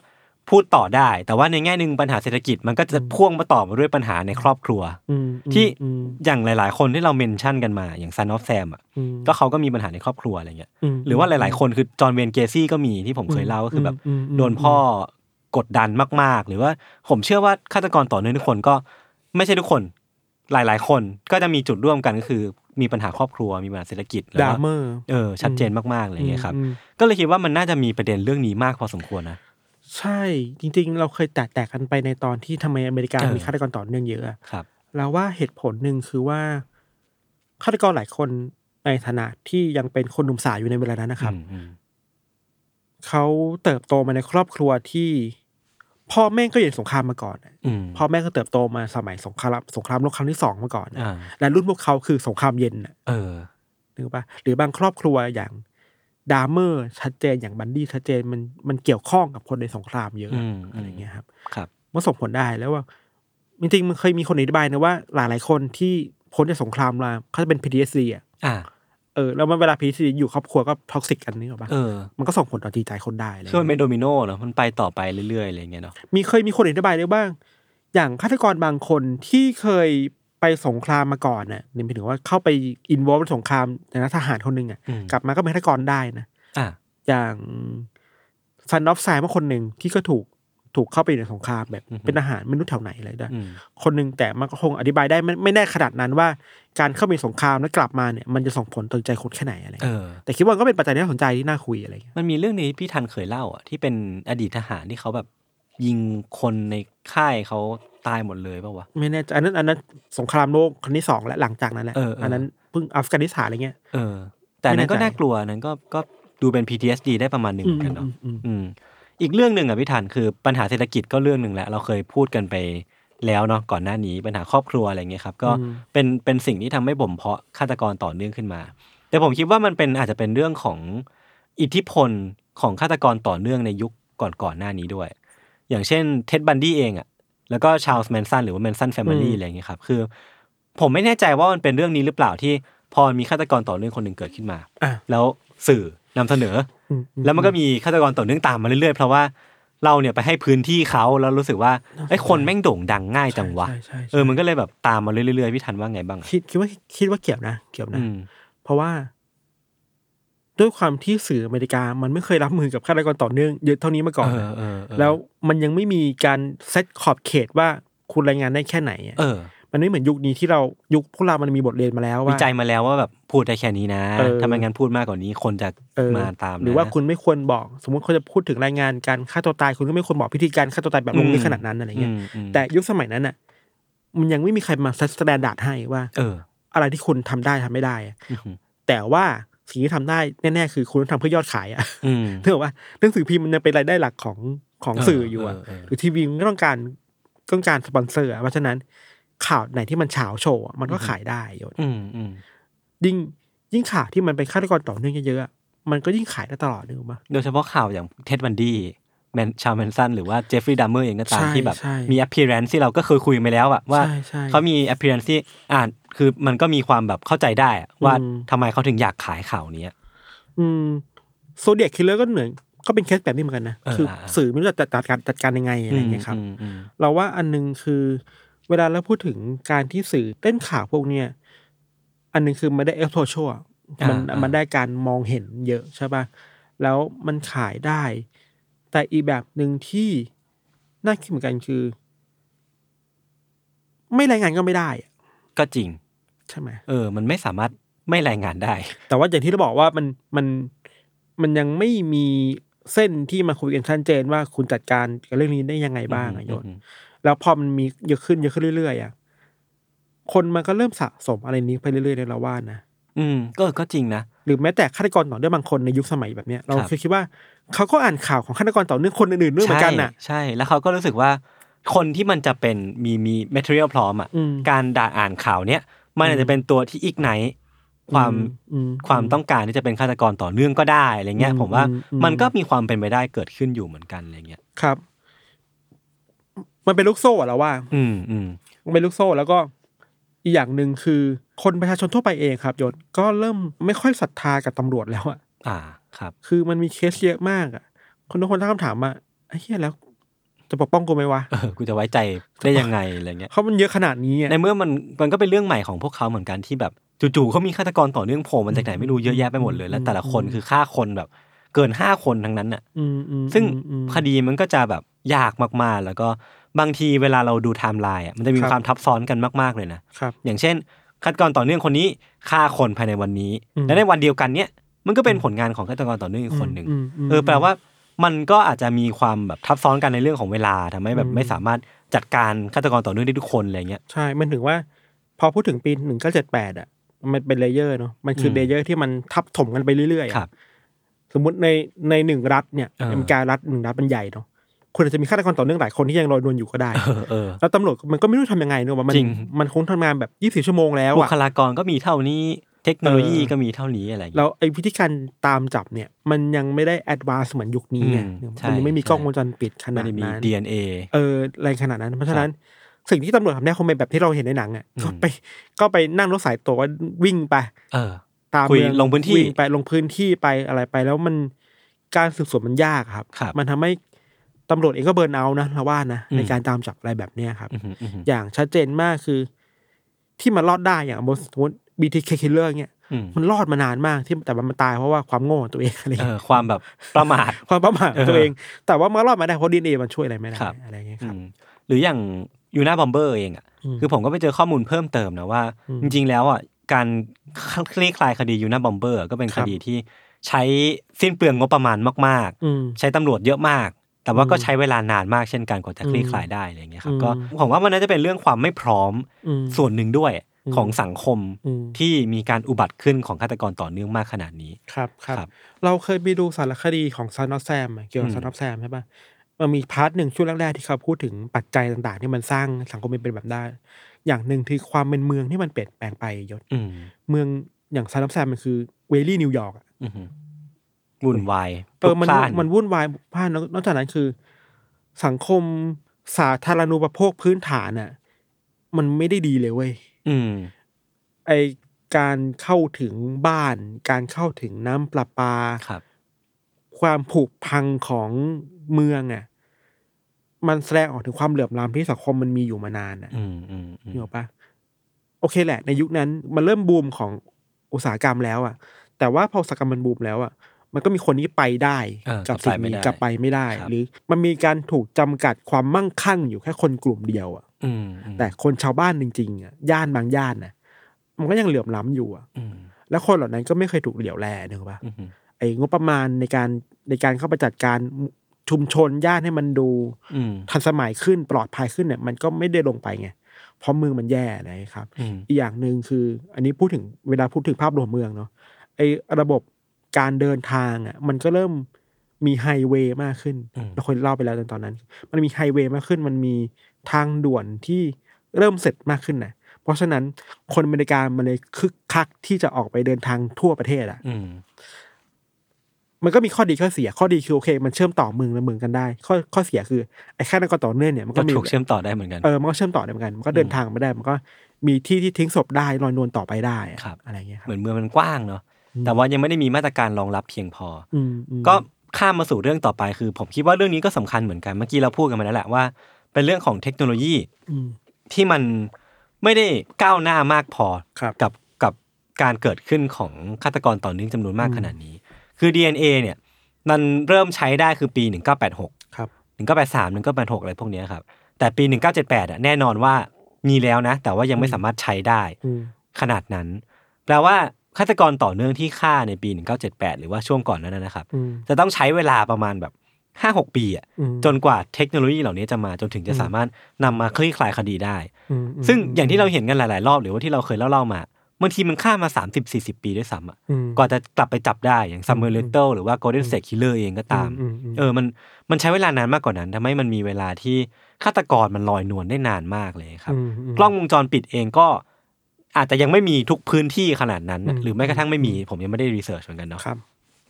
พูดต่อได้ แต่ว่าในแง่หนึ่งปัญหาเศรษฐกิจมันก็จะพ่วงมาต่อมาด้วยปัญหาในครอบครัวอืมอืมที่อืมอย่างหลาย ๆ คนที่เรา mention กันมาอย่าง Son of Sam อะอืมก็เขาก็มีปัญหาในครอบครัวอะไรเงี้ยมหรือว่าหลาย ๆ คนคือจอห์นเวย์นเกซี่ก็มีที่ผมเคยเล่าก็คือแบบอืมอืมโดนพ่อกดดันมาก ๆ หรือว่าผมเชื่อว่าฆาตกรต่อเนื่องทุกคนก็ไม่ใช่ทุกคนหลาย ๆ คนก็จะมีจุดร่วมกันก็คือมีปัญหาครอบครัวมีปัญหาเศรษฐกิจแล้วดราก็เมอร์เออชัดเจนมากๆอะไรเงี้ยครับอืมก็เลยคิดว่ามันน่าจะมีประเด็นเรื่องนี้มากพอสมควรนะ ใช่จริงๆ เราเคยแตะแตกกันไปในตอนที่ทำไมอเมริกาเออ มีฆาตกรต่อเนื่องเยอะอะครับแล้วว่าเหตุผลหนึ่งคือว่าฆาตกรหลายคนในฐานะที่ยังเป็นคนหนุ่มสาวอยู่ในเวลานั้นนะครับ อืมอืมเขาเติบโตมาในครอบครัวที่ พ่อแม่ก็อยู่ในสงครามมาก่อนอะอืมพ่อแม่ก็เติบโตมาสมัยสงครามสงครามโลกครั้งที่สองมาก่อนอะอ่าและรุ่นพวกเขาคือสงครามเย็นน่ะเออ นึกออกปะหรือบางครอบครัวอย่าง ดามเมอร์ชัดเจนอย่างบันดี้ชัดเจนมันมันเกี่ยวข้องกับคนในสงครามเยอะอืมอะไรเงี้ยครับครับมันส่งผลได้แล้วว่าจริงๆมันเคยมีคนอธิบายนะว่าหลายๆคนที่พ้นจากสงครามมาเขาจะเป็น PTSD อะอ่าเออแล้วมันเวลา PTSD อยู่ครอบครัวก็ toxic กันนึกออกปะเออมันก็ส่งผลต่อจิตใจคนได้อะไรคือมันเป็เงี้ยนโดมิโนเนาะมันไปต่อไปเรื่อยๆอะไรเงี้ยเนาะมีเคยมีคนอธิบายได้บ้าง อย่างฆาตกรบางคนที่เคย ไปสงครามมาก่อนน่ะนี่หมายถึงว่าเข้าไป involve ในสงครามในนักทหารคนหนึ่งอะอืมกลับมาก็เป็นฆาตกรได้นะอ่าอย่าง Son of Sam มาคนหนึ่งที่ก็ถูกถูกเข้าไปในสงครามแบบอือฮึเป็นทหารไม่รู้แถวไหนอะไรด้วยอืมคนหนึ่งแต่มันก็คงอธิบายได้ไม่ไม่แน่ขนาดนั้นว่า การเข้าไปสงครามแล้วกลับมาเนี่ยมันจะส่งผลต่อใจคนแค่ไหนอะไรเอเงี้ยอแต่คิดว่าก็เป็นปัจจัยที่น่าสนใจที่น่าคุยอะไรเงี้ยมันมีเรื่องนี้พี่ทันเคยเล่าอะที่เป็นอดีตทหารที่เขาแบบยิงคนในค่ายเขา ตายหมดเลยป่าวะ ไม่แน่ใจอันนั้นอันนั้นสงครามโลกครั้งที่สองและหลังจากนั้นแหละเออเอออันนั้นเพิ่งอัฟกานิสถานอะไรเงี้ย เออ แต่อันนั้นก็ไม่แน่ใจ น่ากลัวอันนั้นก็ก็ดูเป็น PTSD ได้ประมาณหนึ่งเหมือนกันเนาะอืมอืมอืมอืมอีกเรื่องหนึ่งอะพี่ทันคือปัญหาเศรษฐกิจก็เรื่องหนึ่งแหละเราเคยพูดกันไปแล้วเนาะก่อนหน้านี้ปัญหาครอบครัวอะไรเงี้ยครับก็เป็นเป็นสิ่งที่ทำให้บ่มเพาะฆาตกรต่อเนื่องขึ้นมา แต่ผมคิดว่ามันเป็นอาจจะเป็นเรื่องของอิทธิพลของฆาตกรต่อเนื่องในยุคก่อนๆหน้านี้ด้วย อย่างเช่นเท็ดบันดี้เองอะ แล้วก็ชาลส์แมนสันหรือว่าแมนสัน family อะไรเงี้ยครับคือ ผมไม่แน่ใจว่ามันเป็นเรื่องนี้หรือเปล่าที่พอมีฆาตกรต่อเนื่องคนหนึ่งเกิดขึ้นมาอะแล้วสื่อนำเสนออืมอืแล้วมันก็มีฆาตกรต่อเนื่องตามมาเรื่อยๆ เพราะว่าเราเนี่ยไปให้พื้นที่เขาแล้วรู้สึกว่าไอ้คนแม่งโด่งดังง่ายจังวะใช่ใช่ใช่เออมันก็เลยแบบตามมาเรื่อยๆพี่ทันว่าไงบ้างอะคิดคิดว่าคิดว่าเกี่ยวนะ เกี่ยวนะอืมเพราะว่า ด้วยความที่สื่ออเมริกามันไม่เคยรับมือกับฆาตกรต่อเนื่องเยอะเท่านี้มาก่อนเอนะอเออเออแล้วมันยังไม่มีการเซตขอบเขตว่าคุณรายงานได้แค่ไหนอะเออ มันไม่เหมือนยุคนี้ที่เรายุคพวกเรามันมีบทเรียนมาแล้ววิว่าจัยมาแล้วว่าแบบพูดได้แค่นี้นะเออถ้าไม่งั้นพูดมากกว่านี้คนจะเออมาตามนะหรือว่าคุณไม่ควรบอก สมมติเขาจะพูดถึงรายงานการฆ่าตัวตาย คุณก็ไม่ควรบอกพิธีการฆ่าตัวตายแบบลงลึกขนาดนั้นอะไรเงี้ยมอืมแต่ยุคสมัยนั้นอะ มันยังไม่มีใครมา set standard ให้ว่า เออ อะไรที่คุณทำได้ทำไม่ได้อะอืมแต่ว่า สิ่งที่ทำได้แน่ๆคือคุณต้องทำเพื่อยอดขายอะอืมเนื่องว่าหนังสือพิมพ์มันยังเป็นรายได้หลักของของเออสื่ออยู่อะเออเออหรือทีวีมันก็ต้องการต้องการสปอนเซอร์อะเพราะฉะนั้นข่าวไหนที่มันฉาวโฉ่อะมันก็ขายได้โยนอืมอืมยิ่งยิ่งข่าวที่มันเป็นฆาตกรต่อเนื่องเยอะๆอะมันก็ยิ่งขายได้ตลอดนึกออกปะโดยเฉพาะข่าวอย่างเท็ดบันดี้ แมนชาลส์แมนสันหรือว่าเจฟฟรีย์ดัมเมอร์เองก็ตามใช่ที่แบบใช่มี appearance ที่เราก็เคยคุยมาแล้วอะว่าใช่ใช่เขามี appearance ที่อ่านคือมันก็มีความแบบเข้าใจได้อะว่าอืมทำไมเขาถึงอยากขายข่าวนี้อืมโซดิแอคคิลเลอร์ก็เหมือนก็เป็นเคสแบบนี้เหมือนกันนะเออคืออ่าสื่อไม่รู้จะจัดการจัดการยังไงอะไรอย่างเงี้ยครับอืมอืมเราว่าอันหนึงคือ เวลาเราพูดถึงการที่สื่อเต้นข่าวพวกเนี้ยอันหนึงคือมันได้ exposure มันมันได้การมองเห็นเยอะใช่ป่ะแล้วมันขายได้ แต่อีกแบบหนึ่งที่น่าคิดเหมือนกันคือ ไม่รายงานก็ไม่ได้อะก็จริง ใช่ไหมเออ มันไม่สามารถไม่รายงานได้ แต่ว่าอย่างที่เราบอกว่ามันมันมันยังไม่มีเส้นที่มาคุยกันชัดเจนว่าคุณจัดการกับเรื่องนี้ได้ยังไงบ้างอะโยนอืมแล้วพอมันมีเยอะขึ้นเยอะขึ้นเรื่อยๆอะคนมันก็เริ่มสะสมอะไรนี้ไปเรื่อยๆในเราว่านะ อืมก็ก็จริงนะ หรือแม้แต่ฆาตกรต่อเนื่องบางคนในยุคสมัยแบบเนี้ยเราครับเคยคิดว่าเขาก็อ่านข่าวของฆาตกรต่อเนื่องคนอื่นๆด้วยเหมือนกันน่ะใช่ใช่แล้วเขาก็รู้สึกว่า คนที่มันจะเป็นมีมี material พร้อมอะอืมการด่าอ่านข่าวเนี้ยมันอาจจะเป็นตัวที่อีกไหนความอืมความต้องการที่จะเป็นฆาตกรต่อเนื่องก็ได้อะไรเงี้ยอืมผมว่าอืมอืมมันก็มีความเป็นไปได้เกิดขึ้นอยู่เหมือนกันอะไรเงี้ยครับ มันเป็นลูกโซ่อะแล้วว่า อืมอืมมันเป็นลูกโซ่แล้วก็อีกอย่างหนึ่งคือ คนประชาชนทั่วไปเองครับยศก็เริ่มไม่ค่อยศรัทธากับตำรวจแล้วอะอ่าครับ คือมันมีเคสเยอะมากอะคนทุกคนตั้งคำถามว่าไอ้เหี้ยแล้ว จะปกป้องกูไหมวะเออกูจะไว้ใจได้ยังไงอะไรเงี้ยเพราะมันเยอะขนาดนี้อะในเมื่อมันมันก็เป็นเรื่องใหม่ของพวกเขาเหมือนกันที่แบบจู่ๆเขามีฆาตกรต่อเนื่องโผล่มาจากไหนไม่รู้เยอะแยะไปหมดเลย แล้วแต่ละคนคือฆ่าคนแบบ เกินห้าคนทั้งนั้นน่ะอืมอืมซึ่งอืมอืมคดีมันก็จะแบบยากมากๆ แล้วก็บางทีเวลาเราดูไทม์ไลน์อะมันจะมีครับความทับซ้อนกันมากๆเลยนะครับอย่างเช่น ฆาตกรต่อเนื่องคนนี้ฆ่าคนภายในวันนี้อืมและในวันเดียวกันเนี้ยมันก็เป็นผลงานของฆาตกรต่อเนื่องอีกคนหนึ่งอืมอืมเออแปลว่ามันก็อาจจะมีความแบบทับซ้อนกันในเรื่องของเวลาทำให้แบบอืมไม่สามารถจัดการฆาตกรต่อเนื่องได้ทุกคนอะไรเงี้ยใช่ มันถึงว่า พอพูดถึงปีหนึ่งเก้าเจ็ดแปดอะ มันเป็น layer เนาะมันคือม layer ที่มันทับถมกันไปเรื่อยๆอะครับ สมมุติในในหนึ่งรัฐเนี่ยเอออเมริการัฐหนึ่งรัฐมันใหญ่เนาะ คุณอาจจะมีฆาตกรต่อเนื่องหลายคนที่ยังลอยนวลอยู่ก็ได้เออเออแล้วตำรวจมันก็ไม่รู้ทำยังไงเนอะว่ามันจริงมันคงทำงานแบบยี่สิบชั่วโมงแล้วบุอะคลากรก็มีเท่านี้เทคโนโลยีเออก็มีเท่านี้อะไรอย่างแล้เงี้ยวไอ้วิธีการตามจับเนี่ย มันยังไม่ได้ advance เหมือนยุคนี้ไงอืมใช่มันยังไม่มีใช่กล้องวงจรปิดขไม่นาดได้มีนั้น DNA เอออะไรขนาดนั้น เพราะฉะนั้นสิ่งที่ตำรวจทำได้คงเป็นแบบที่เราเห็นในหนังอะอืมก็ไปก็ไปนั่งรถสายตัววิ่งไปเออตามคุยเมืองลงพื้นที่วิ่ไปลงพื้นที่ไปอะไรไปแล้วมันการสืบสวนมันยากครับครับมันทำให้ ตำรวจเองก็เบิร์นเอาท์นะเราว่านะอืมในการตามจับอะไรแบบเนี้ยครับอือหืออือหืออย่างชัดเจนมากคือ ที่มันรอดได้อย่างสมมติ BTK killer เนี่ยอืมมันรอดมานานมากที่แต่มันตายเพราะว่าความโง่ของตัวเองอะไรเอเงี้อยความแบบประมาทความประมาทของตัวเออเอง แต่ว่ามันรอดมาได้เพราะดีเอมันช่วยอะไรไม่ได้ครับอะไรเงี้ยอืครับมหรืออย่างยูนาบอมเบอร์เองอะอืมคือผมก็ไปเจอข้อมูลเพิ่มเติมนะว่าอืมจริง ๆ แล้วอะการคลี่คลายคดียูนาบอมเบอร์ก็เป็นคครับดีที่ใช้สิ้นเปลืองงบประมาณมากอืมๆใช้ตำรวจเยอะมาก แต่ว่าก็อืมใช้เวลานานมากเช่นกันกว่าจะคลี่คลายได้อะไรอย่างเงี้ยครับอืมก็ผมว่ามันน่าจะเป็นเรื่องความไม่พร้อมอืมส่วนหนึ่งด้วยอืมของสังคมอืมที่มีการอุบัติขึ้นของฆาตกรต่อเนื่องมากขนาดนี้ครับครับครับเราเคยไปดูสารคดีของซานอ f แซมเกี่ยวกับอืมซานอ f แซมใช่ปะมันมี part หนึ่งช่วงแรกๆที่เขาพูดถึงปัจจัยต่างๆ ที่มันสร้างสังคมเป็นแบบได้ อย่างหนึ่งคือความเป็นเมืองที่มันเปลี่ยนแปลงไปยศอืมเมืองอย่างซานอ f แซมมันคือเวลี่นิวยอร์กอือหือ วุ่นวายเออมันพลุกพล่านมันวุ่นวายพล่านนอกจากนั้นคือ สังคมสาธารณูปโภคพื้นฐานอะ มันไม่ได้ดีเลยเว้ยอืม ไอการเข้าถึงบ้าน การเข้าถึงน้ำประปาครับ ความผุพังของเมืองอะ มันแสดงออกถึงความเหลื่อมล้ำที่สังคมมันมีอยู่มานานอะอืมอืมอืมนึกออกปะโอเคแหละ ในยุคนั้นมันเริ่มบูมของอุตสาหกรรมแล้วอะ แต่ว่าพออุตสาหกรรมมันบูมแล้วอะ มันก็มีคนที่ไปได้เออกับกลัสิ่บงไปไม่นี้ได้กลับไปไม่ได้ครับหรือมันมีการถูกจำกัดความมั่งคั่งอยู่แค่คนกลุ่มเดียวอะอืมอืมแต่คนชาวบ้านจริงๆอะย่านบางย่านน่ะมันก็ยังเหลื่อมล้ำอยู่อะอืมแล้วคนเหล่านั้นก็ไม่เคยถูกเหลียวแลนึกออกปะอืมไอ้งบประมาณในการในการเข้าไปจัดการชุมชนย่านให้มันดูอืมทันสมัยขึ้นปลอดภัยขึ้นเนี่ย มันก็ไม่ได้ลงไปไงเพราะเมืองมันแย่นะครับอืมอีกอย่างหนึ่งคือ อันนี้พูดถึงเวลาพูดถึงภาพรวมเมืองเนาะไอ้ระบบ การเดินทางอะ มันก็เริ่มมีไฮเวย์มากขึ้นอืมเราเคยเล่าไปแล้วตอนนั้น มันมีไฮเวย์มากขึ้น มันมีทางด่วนที่เริ่มเสร็จมากขึ้นนะเพราะฉะนั้นคนอเมริกามันเลยคึกคักที่จะออกไปเดินทางทั่วประเทศอะอืมมันก็มีข้อดีข้อเสีย ข้อดีคือโอเค มันเชื่อมต่อเมืองและเมืองกันได้ ข้อข้อเสียคือไอ้แค่นั้นก็ต่อเนื่องเนี่ยมันก็ก็มีถูกเชื่อมต่อได้เหมือนกันเออมันก็เชื่อมต่อได้เหมือนกันมันก็เดินทางไม่ได้ มันก็มีที่ที่ทิ้งศพได้ลอยนวลต่อไปได้อะครับอะไรเงี้ยครับเหมือนเมืองมันกว้างเนาะ แต่ว่ายังไม่ได้มีมาตรการรองรับเพียงพอออืมอืมก็ข้ามมาสู่เรื่องต่อไปคือ ผมคิดว่าเรื่องนี้ก็สำคัญเหมือนกันเมื่อกี้เราพูดกันมาแล้วแหละว่า เป็นเรื่องของเทคโนโลยีอืมที่มันไม่ได้ก้าวหน้ามากพอครับกับกับการเกิดขึ้นของฆาตกรต่อเนื่องจำนวนมากขนาดนี้ คือ DNA เนี่ยมันเริ่มใช้ได้คือปี 1986ครับ1983 1986อะไรพวกเนี้ยครับแต่ปี 1978อะแน่นอนว่ามีแล้วนะ แต่ว่ายังไม่สามารถใช้ได้อืมขนาดนั้น แปลว่า ฆาตกรต่อเนื่องที่ฆ่าในปี 1978 หรือว่าช่วงก่อนนั้นนะครับอืมจะต้องใช้เวลาประมาณแบบ5-6ปีอะอืมจนกว่าเทคโนโลยีเหล่านี้จะมาจนถึงจะสามารถนำมาคลี่คลายคดีได้อืมซึ่งอย่างที่เราเห็นกันหลาย ๆ รอบหรือว่าที่เราเคยเล่า ๆ มาบางทีมันฆ่ามา 30-40 ปีด้วยซ้ำอะอืมกว่าจะกลับไปจับได้อย่างซัมเมอร์เลเตหรือว่า Golden State Killer เองก็ตามอืมอืมเออมันมันใช้เวลานานมากกว่านั้นทำให้มันมีเวลาที่ฆาตกรมันลอยนวลได้นานมากเลยครับอืมมกล้องวงจรปิดเองก็ อาจจะยังไม่มีทุกพื้นที่ขนาดนั้นนะอืมหรือแม้กระทั่งไม่มีผมยังไม่ได้รีเสิร์ชเหมือนกันเนาะครับ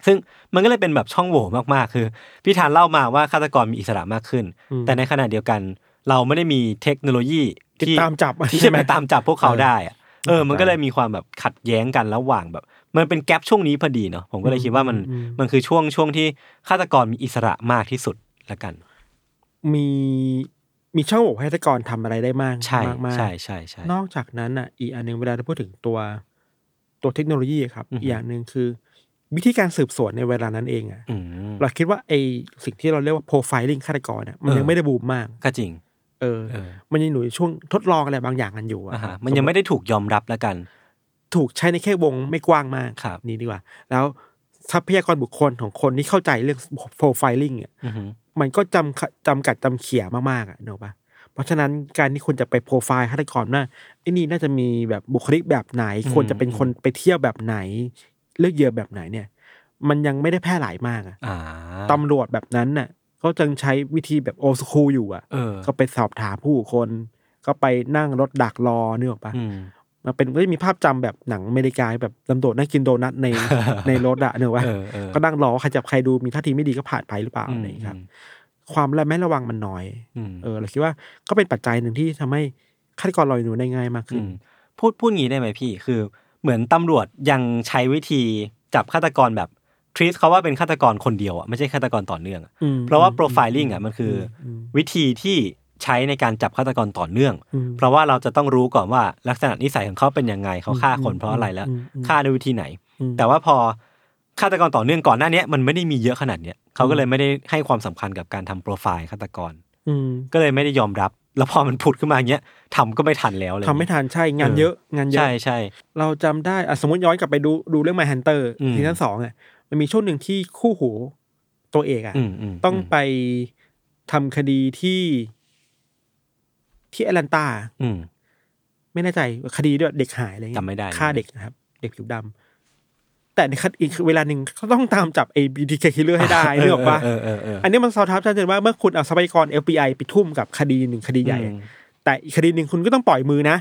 ซึ่งมันก็เลยเป็นแบบช่องโหว่มากๆ คือพี่ธานเล่ามาว่าฆาตกรมีอิสระมากขึ้นอืมแต่ในขณะเดียวกัน เราไม่ได้มีเทคโนโลยีติดที่ตามจับที่จะไปตามจับพวกเขาเออได้อะเออ มันใช่ก็เลยมีความแบบขัดแย้งกันระหว่างแบบ มันเป็นแกลบช่วงนี้พอดีเนาะผมก็เลยคิดว่ามันอืมมันคือช่วงช่วงที่ฆาตกรมีอิสระมากที่สุดละกัน มี มีช่องโหว่ให้ฆาตกรทำอะไรได้มากใช่มากมากใช่ใช่ใช่นอกจากนั้นอะอีกอันหนึ่งเวลาเราพูดถึงตัวตัวเทคโนโลยีอะครับอือฮึอีกอย่างหนึ่งคือ วิธีการสืบสวนในเวลานั้นเองอะอืมเราคิดว่าไอสิ่งที่เราเรียกว่าโปรไฟลิงฆาตกรอะมันเออยังไม่ได้บูมมากก็จริง เออเออมันยังอยู่ในช่วงทดลองอะไรบางอย่างกันอยู่อะอ่าคฮะรับมันยังไม่ได้ถูกยอมรับละกัน ถูกใช้ในแค่วงไม่กว้างมากครับนี่ดีกว่า แล้วทรัพยากรบุคคลของคนที่เข้าใจเรื่องโปรไฟลิงอะอือฮึ มันก็จำจำกัดจำเขี่ยมากๆอะเนกอะปะเพราะฉะนั้นการที่คุณจะไปโปรไฟล์ฆาตกรว่าไอ้นี่น่าจะมีแบบบุคลิกแบบไหน ควรจะเป็นคนไปเที่ยวแบบไหน เลือกเหยื่อแบบไหนเนี่ย มันยังไม่ได้แพร่หลายมากอะอ่าตำรวจแบบนั้นน่ะก็จังใช้วิธีแบบโอ o คูลอยู่อะเออก็ไปสอบถามผู้คน ก็ไปนั่งรถดักรอเนื้ออกปะอื มมันเป็นก็จะมีภาพจำแบบหนังอเมริกาแบบตำรวจนั่งกินโดนัทในในรถอะเนื้ออกปะเออเออก็นั่งรอว่าใครจะใครดูมีท่าทีไม่ดีก็ผ่านไปหรือเปล่าอะไรอย่างเงี้ยครับ ความระแมัดระวังมันน้อยอืมเออเราคิดว่าก็เป็นปัจจัยหนึ่งที่ทำให้ฆาตกรลอยนวลได้ง่ายมากอืขึ้นมพูดพูดงี้ได้ไหมพี่ คือ เหมือนตำรวจยังใช้วิธีจับฆาตกรแบบทรีสเขาว่าเป็นฆาตกรคนเดียวอะไม่ใช่ฆาตกรต่อเนื่องอะอืมเพราะว่าโปรไฟลิงอะมันคืออมวิธีที่ ใช้ในการจับฆาตกรต่อเนื่องอืมเพราะว่าเราจะต้องรู้ก่อนว่าลักษณะนิสัยของเขาเป็นยังไงเขาฆ่าคนเพราะอะไรแล้วอืมอืมฆ่าด้วยวิธีไหนอืมแต่ว่าพอฆาตกรต่อเนื่องก่อนหน้าเนี้ยมันไม่ได้มีเยอะขนาดเนี้ยเขาก็เลยไม่ได้ให้ความสำคัญกับการทำโปรไฟล์ฆาตกรอืมก็เลยไม่ได้ยอมรับ แล้วพอมันผุดขึ้นมาอย่างเงี้ยทำก็ไม่ทันแล้วเลยทำไม่ทันใช่งานเยอะงานเยอะใช่ใช่เราจำได้อะสมมติย้อนกลับไปดูดูเรื่อง My Hunter อืมซีซั่นสองอะมันมีช่วงหนึ่งที่คู่หูตัวเอกอะอืมอืมต้องไปทำคดีที่ ที่แอตแลนตาอืมไม่แน่ใจคดีด้วยเด็กหายอะไรเงี้ยจำไม่ได้ฆ่าเด็กนะครับ เด็กผิวดำแต่ในคดีอีกเวลาหนึ่งเขาต้องตามจับไอ้ BTK killer ให้ได้นึกออกปะเออเออเอออันนี้มันสะท้อนชัดเจนว่าเมื่อคุณเอาทรัพยากร FBI ไปทุ่มกับคดีหนึ่งคดีใหญ่อืมแต่อีกคดีหนึ่งคุณก็ต้องปล่อยมือนะ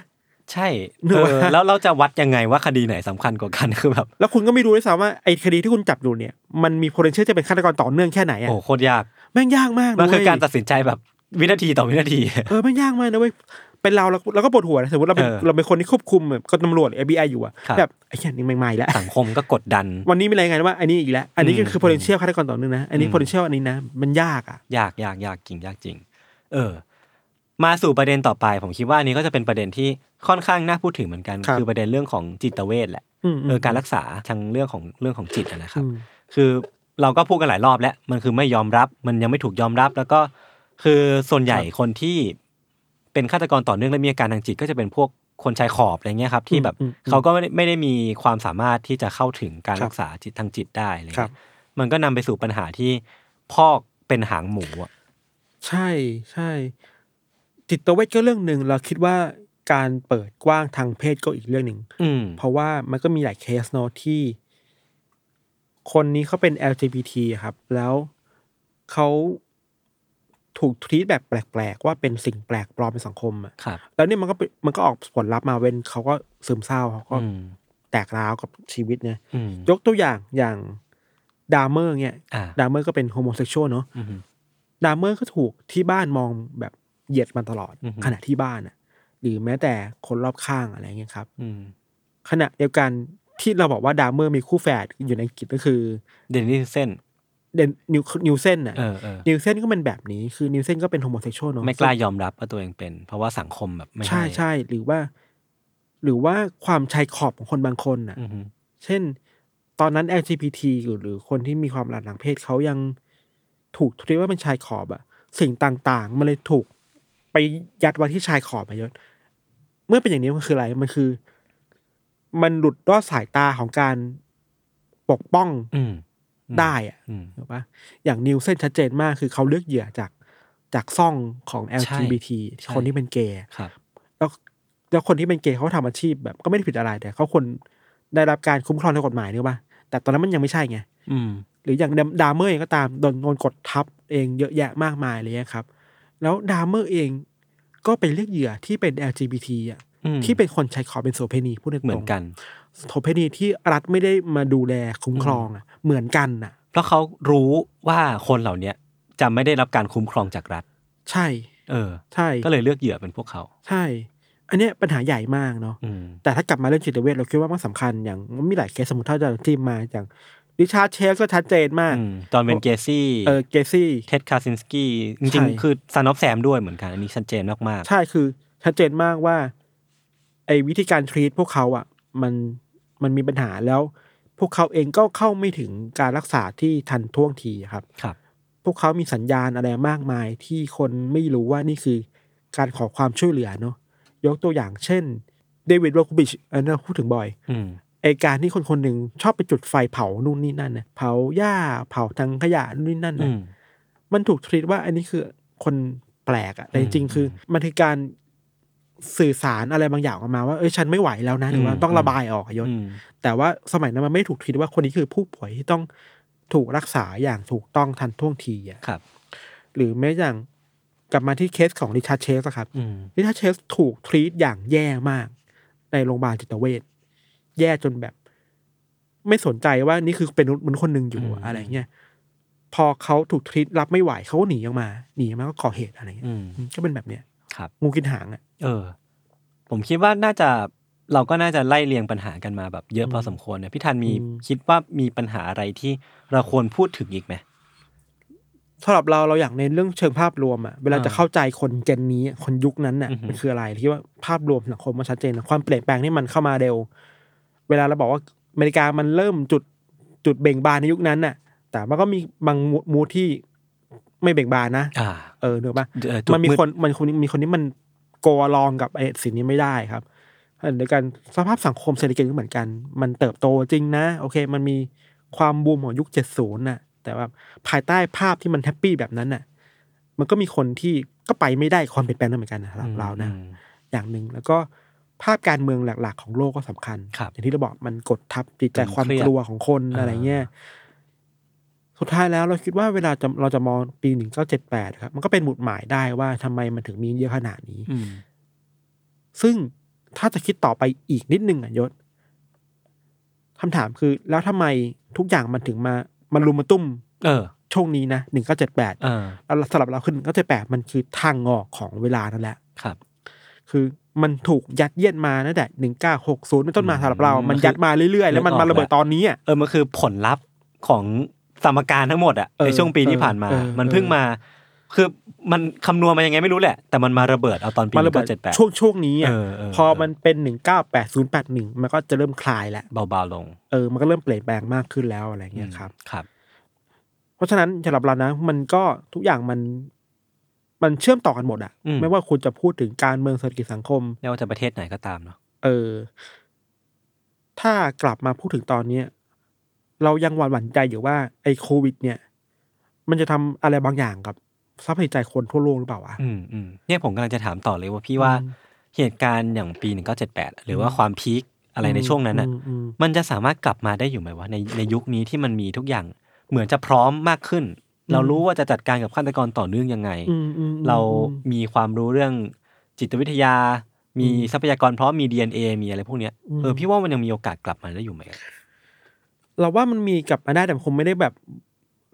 ใช่นึกเอว่าอแล้วเราจะวัดยังไงว่าคดีไหนสำคัญกว่ากันคือแบบ แล้วคุณก็ไม่รู้ด้วยซ้ำว่าไอ้คดีที่คุณจับอยู่เนี่ย มันมี potential จะเป็นฆาตกรต่อเนื่องแค่ไหนอะโอ้โคตรยาก แม่งยากมากมันนะคือเว้ยการตัดสินใจแบบ วินาทีต่อวินาที เออแม่งยากมากนะเว้ยเป็นเราเราเราก็ปวดหัวนะสมมติเราเป็นเออเราเป็นคนที่ควบคุมแบบก็ตำรวจ FBI อยู่อะครับ แบบไอ้เหี้ยนี่ไม่ไม่แล้ว สังคมก็กดดัน วันนี้มีรายงานว่าอันนี้อีกแล้ว อันนี้ก็อืมคือ potential ฆาตกรต่อเนื่องนะ อันนี้ อืม potential อันนี้นะ มันยากอะ ยากยากยากจริงยากจริง เออ มาสู่ประเด็นต่อไป ผมคิดว่าอันนี้ก็จะเป็นประเด็นที่ค่อนข้างน่าพูดถึงเหมือนกันครับคือประเด็นเรื่องของจิตเวชแหละอืมเออการรักษาทางเรื่องของเรื่องของจิตอะนะครับ อืม คือเราก็พูดกันหลายรอบแล้ว มันคือไม่ยอมรับ มันยังไม่ถูกยอมรับ แล้วก็ คือส่วนใหญ่คนที่เป็นฆาตกรต่อเนื่องและมีอาการทางจิตก็จะเป็นพวกคนชายขอบอะไรเงี้ยครับที่แบบอืมอืมเขาก็ไม่ได้ไม่ได้มีความสามารถที่จะเข้าถึงการครับรักษาจิตทางจิตได้อะไรครัเงี้บยมันก็นำไปสู่ปัญหาที่พอกเป็นหางหมูอะใช่ใช่ จิตเวชก็เรื่องหนึ่งเราคิดว่าการเปิดกว้างทางเพศก็อีกเรื่องหนึ่งอืมเพราะว่ามันก็มีหลายเคสเนาะที่ คนนี้เขาเป็น LGBT อะครับ แล้วเขา ถูกทีตแบบแปลกๆ ว่าเป็นสิ่งแปลกปลอมในสังคมอะครับ แล้วนี่มันก็เป็นมันก็ออกผลลัพธ์มาเว้นเขาก็ซึมเศร้าเขาก็อืมแตกร้าวกับชีวิตเนี่ย อืมยกตัวอย่างอย่างดามเมอร์เนี่ยอ่าดามเมอร์ก็เป็น homosexual เนาะอืม ดามเมอร์ก็ถูกที่บ้านมองแบบเหยียดมันตลอดอือฮึ ขณะที่บ้านอะ หรือแม้แต่คนรอบข้างอะไรเงี้ยครับ อืมขณะเดียวกันที่เราบอกว่าดามเมอร์มีคู่แฝดอยู่ในอังกฤษก็คือ เดนนิสเซน เดนนิสนิลเซนอะเออเออนิลเซนก็เป็นแบบนี้คือนิลเซนก็เป็น homosexual เนาะไม่กล้ายอมรับว่าตัวเองเป็น เพราะว่าสังคมแบบไม่ใช่ห้ใช่หรือว่า หรือว่าความชายขอบของคนบางคนอะอืมเช่น ตอนนั้น LGBT อยู่หรือคนที่มีความหลากหลายเพศเขายังถูก treat ว่าเป็นชายขอบอะสิ่งต่างๆ มันเลยถูกไปยัดไว้ที่ชายขอบมาเยอะเมื่อเป็นอย่างนี้มันคืออะไรมันคือ มันหลุดรอดสายตาของการปกป้อง อืม ได้อะอืมถูกปะอย่างนิวเส้นชัดเจนมากคือเขาเลือกเหยื่อจากจากซ่องของ LGBT ใช่คนที่เป็นเกย์ครับแล้วแล้วคนที่เป็นเกย์เขาทำอาชีพแบบก็ไม่ได้ผิดอะไรแต่เขาควรได้รับการคุ้มครองทางกฎหมายนึกป่ะแต่ตอนนั้นมันยังไม่ใช่ไงอืมหรืออย่างดามเมอร์เองก็ตามโดนโดนกดทับเองเยอะแยะมากมายเลยครับ แล้วดามเมอร์เองก็เป็นเลือกเหยื่อที่เป็น LGBT อะอืมที่เป็นคนใช้ขอเป็นโสเพณีพูดตรงๆเหมือนกันโสเพณีที่รัฐไม่ได้มาดูแลคุ้มครองอะ เหมือนกันน่ะ เพราะเขารู้ว่าคนเหล่าเนี้ยจะไม่ได้รับการคุ้มครองจากรัฐ ใช่ เออ ใช่ ก็เลยเลือกเหยื่อเป็นพวกเขา ใช่ อันเนี้ยปัญหาใหญ่มากเนาะอืมแต่ถ้ากลับมาเรื่องจิตเวชเราคิดว่ามันสำคัญอย่างมันมีหลายเคสสมมติถ้าจะทีมมาอย่างริชาร์ดเชสก็ชัดเจนมากอืมจอห์นเวนเกซี่เออเกซี่เท็ดคาซินสกี้จใช่ริงๆ คือ Son of Sam ด้วยเหมือนกัน อันนี้ชัดเจนมากใช่คือชัดเจนมากว่า ไอ้วิธีการ treat พวกเขาอะ มันมันมีปัญหาแล้ว พวกเขาเองก็เข้าไม่ถึงการรักษาที่ทันท่วงทีครับๆครับ พวกเขามีสัญญาณอะไรมากมายที่คนไม่รู้ว่านี่คือการขอความช่วยเหลือเนาะยกตัวอย่างเช่นเดวิดโรคูบิชอันนั้นเราพูดถึงบ่อยอืมไอการที่คนคนหนึ่งชอบไปจุดไฟเผานู่นนี่นั่นนะเผาหญ้าเผาทังขยะนู่นนี่นั่นอืนะมมันถูกทรีตว่าอันนี้คือคนแปลกอะแต่จริงๆคือมันคือการ สื่อสารอะไรบางอย่างออกมาว่าเอ้ยฉันไม่ไหวแล้วนะหรือว่าอืมต้องระบายออกอะยศอืมแต่ว่าสมัยนั้นมันไม่ถูกทรีตว่าคนนี้คือผู้ป่วยที่ต้องถูกรักษาอย่างถูกต้องทันท่วงทีอะครับ หรือแม้อย่างกลับมาที่เคสของริชาร์ดเชสอะครับอืมริชาร์ดเชสถูก treat อย่างแย่มาก ในโรงพยาบาลจิตเวชแย่จนแบบ ไม่สนใจว่านี่คือเป็นมนุษย์คนหนึ่งอยู่อะอะไรเงี้ยพอเขาถูก treat รับไม่ไหวเขาก็หนีออกมาหนีออกมาก็ก่อเหตุอะไรเงี้ยอืมอืมก็เป็นแบบเนี้ยครับงูกินหางอะ เออ ผมคิดว่าน่าจะเราก็น่าจะไล่เรียงปัญหากันมาแบบเยอะพอสมควรเนี่ยพี่ทันมีอืมคิดว่ามีปัญหาอะไรที่เราควรพูดถึงอีกไหมสำหรับเราเราอยากในนเรื่องเชิงภาพรวมอะเวลาอ่าจะเข้าใจคนเจนนี้อะคนยุคนั้นน่ะอือหือมันคืออะไรที่ว่าภาพรวมสังคมมันชัดเจนนะความเปลี่ยนแปลงที่มันเข้ามาเร็ว เวลาเราบอกว่าอเมริกามันเริ่มจุดจุดเบ่งบานในยุคนั้นน่ะ แต่มันก็มีบางมูดที่ไม่เบ่งบานนะอ่าเออเนอะปะเอ่อจุดมันมีมืดคนมันคนมีคนที่มัน โกลองกับไอ้สิ่งนี้ไม่ได้ครับเดียวกันสภาพสังคมเศรษฐกิจก็เหมือนกัน มันเติบโตจริงนะ โอเค มันมีความบูมของยุคเจ็ดศูนย์น่ะ แต่ว่าภายใต้ภาพที่มันแฮปปี้แบบนั้นน่ะ มันก็มีคนที่ก็ไปไม่ได้กับความเปลี่ยนแปลงนั้นเหมือนกันนะสำหรับเรานะอืมอย่างหนึ่งแล้วก็ภาพการเมืองหลัก ๆ ของโลกก็สำคัญครับอย่างที่เราบอกมันกดทับจิตใจมันความเครียดกลัวของคนอ่าอะไรเงี้ย สุดท้ายแล้วเราคิดว่าเวลาจะเราจะมองปีหนึ่งเก้าเจ็ดแปดครับมันก็เป็นหมุดหมายได้ว่าทำไมมันถึงมีเยอะขนาดนี้อืมซึ่งถ้าจะคิดต่อไปอีกนิดนึงอะยศคำถามคือ แล้วทำไมทุกอย่างมันถึงมา มันรุมมาตุ้ม เออ ช่วงนี้นะหนึ่งเก้าเจ็ดแปดเออสำหรับเราคือหนึ่งเก้าเจ็ดแปดมันคือทางงอกของเวลานั่นแหละครับ คือมันถูกยัดเยียดมาตั้งแต่หนึ่งเก้าหกศูนย์เป็นต้นมาอืมสำหรับเรา มันมันคือยัดมาเรื่อยๆ แล้วมันนึกออกมาระเบิดแล้วตอนนี้อะเออมันคือผลลัพธ์ของ สมการทั้งหมดอะเออในช่วงปีที่ผ่านมาเออเออมันเพิ่งมา คือมันคำนวณมายังไงไม่รู้แหละ แต่มันมาระเบิดเอาตอนปีมาระเบิดเจ็ดแปดช่วงช่วงนี้อะเออเออพอมันเป็นหนึ่งเก้าแปดศูนย์แปดหนึ่งมันก็จะเริ่มคลายแล้วเบาๆลง เออ มันก็เริ่มเปลี่ยนแปลงมากขึ้นแล้วอะไรเงี้ยครับครับ เพราะฉะนั้นสำหรับเรานะ มันก็ทุกอย่างมันมันเชื่อมต่อกันหมดอะอืมไม่ว่าคุณจะพูดถึงการเมืองเศรษฐกิจสังคมไม่ว่าจะประเทศไหนก็ตามเนาะเออ ถ้ากลับมาพูดถึงตอนเนี้ย เรายังหวั่นหวั่นใจอยู่ว่าไอ้โควิด เนี่ย มันจะทำอะไรบางอย่างกับสภาพจิตใจคนทั่วโลกหรือเปล่าวะอืมอืมเนี่ยผมกำลังจะถามต่อเลยว่าพี่ว่าอืมเหตุการณ์อย่างปีหนึ่งเก้าเจ็ดแปดหรือว่าความพีคอะไรในช่วงนั้นน่ะอืมอืมมันจะสามารถกลับมาได้อยู่ไหมวะในในยุคนี้ที่มันมีทุกอย่างเหมือนจะพร้อมมากขึ้น เรารู้ว่าจะจัดการกับฆาตกรต่อเนื่องยังไงอืมอืมอืมเราอืมมีความรู้เรื่องจิตวิทยา มีอืมทรัพยากรพร้อมมี DNA มีอะไรพวกเนี้ยอืมเออพี่ว่ามันยังมีโอกาสกลับมาได้อยู่ไหม เราว่ามันมีกลับมาได้แต่มันคงไม่ได้แบบ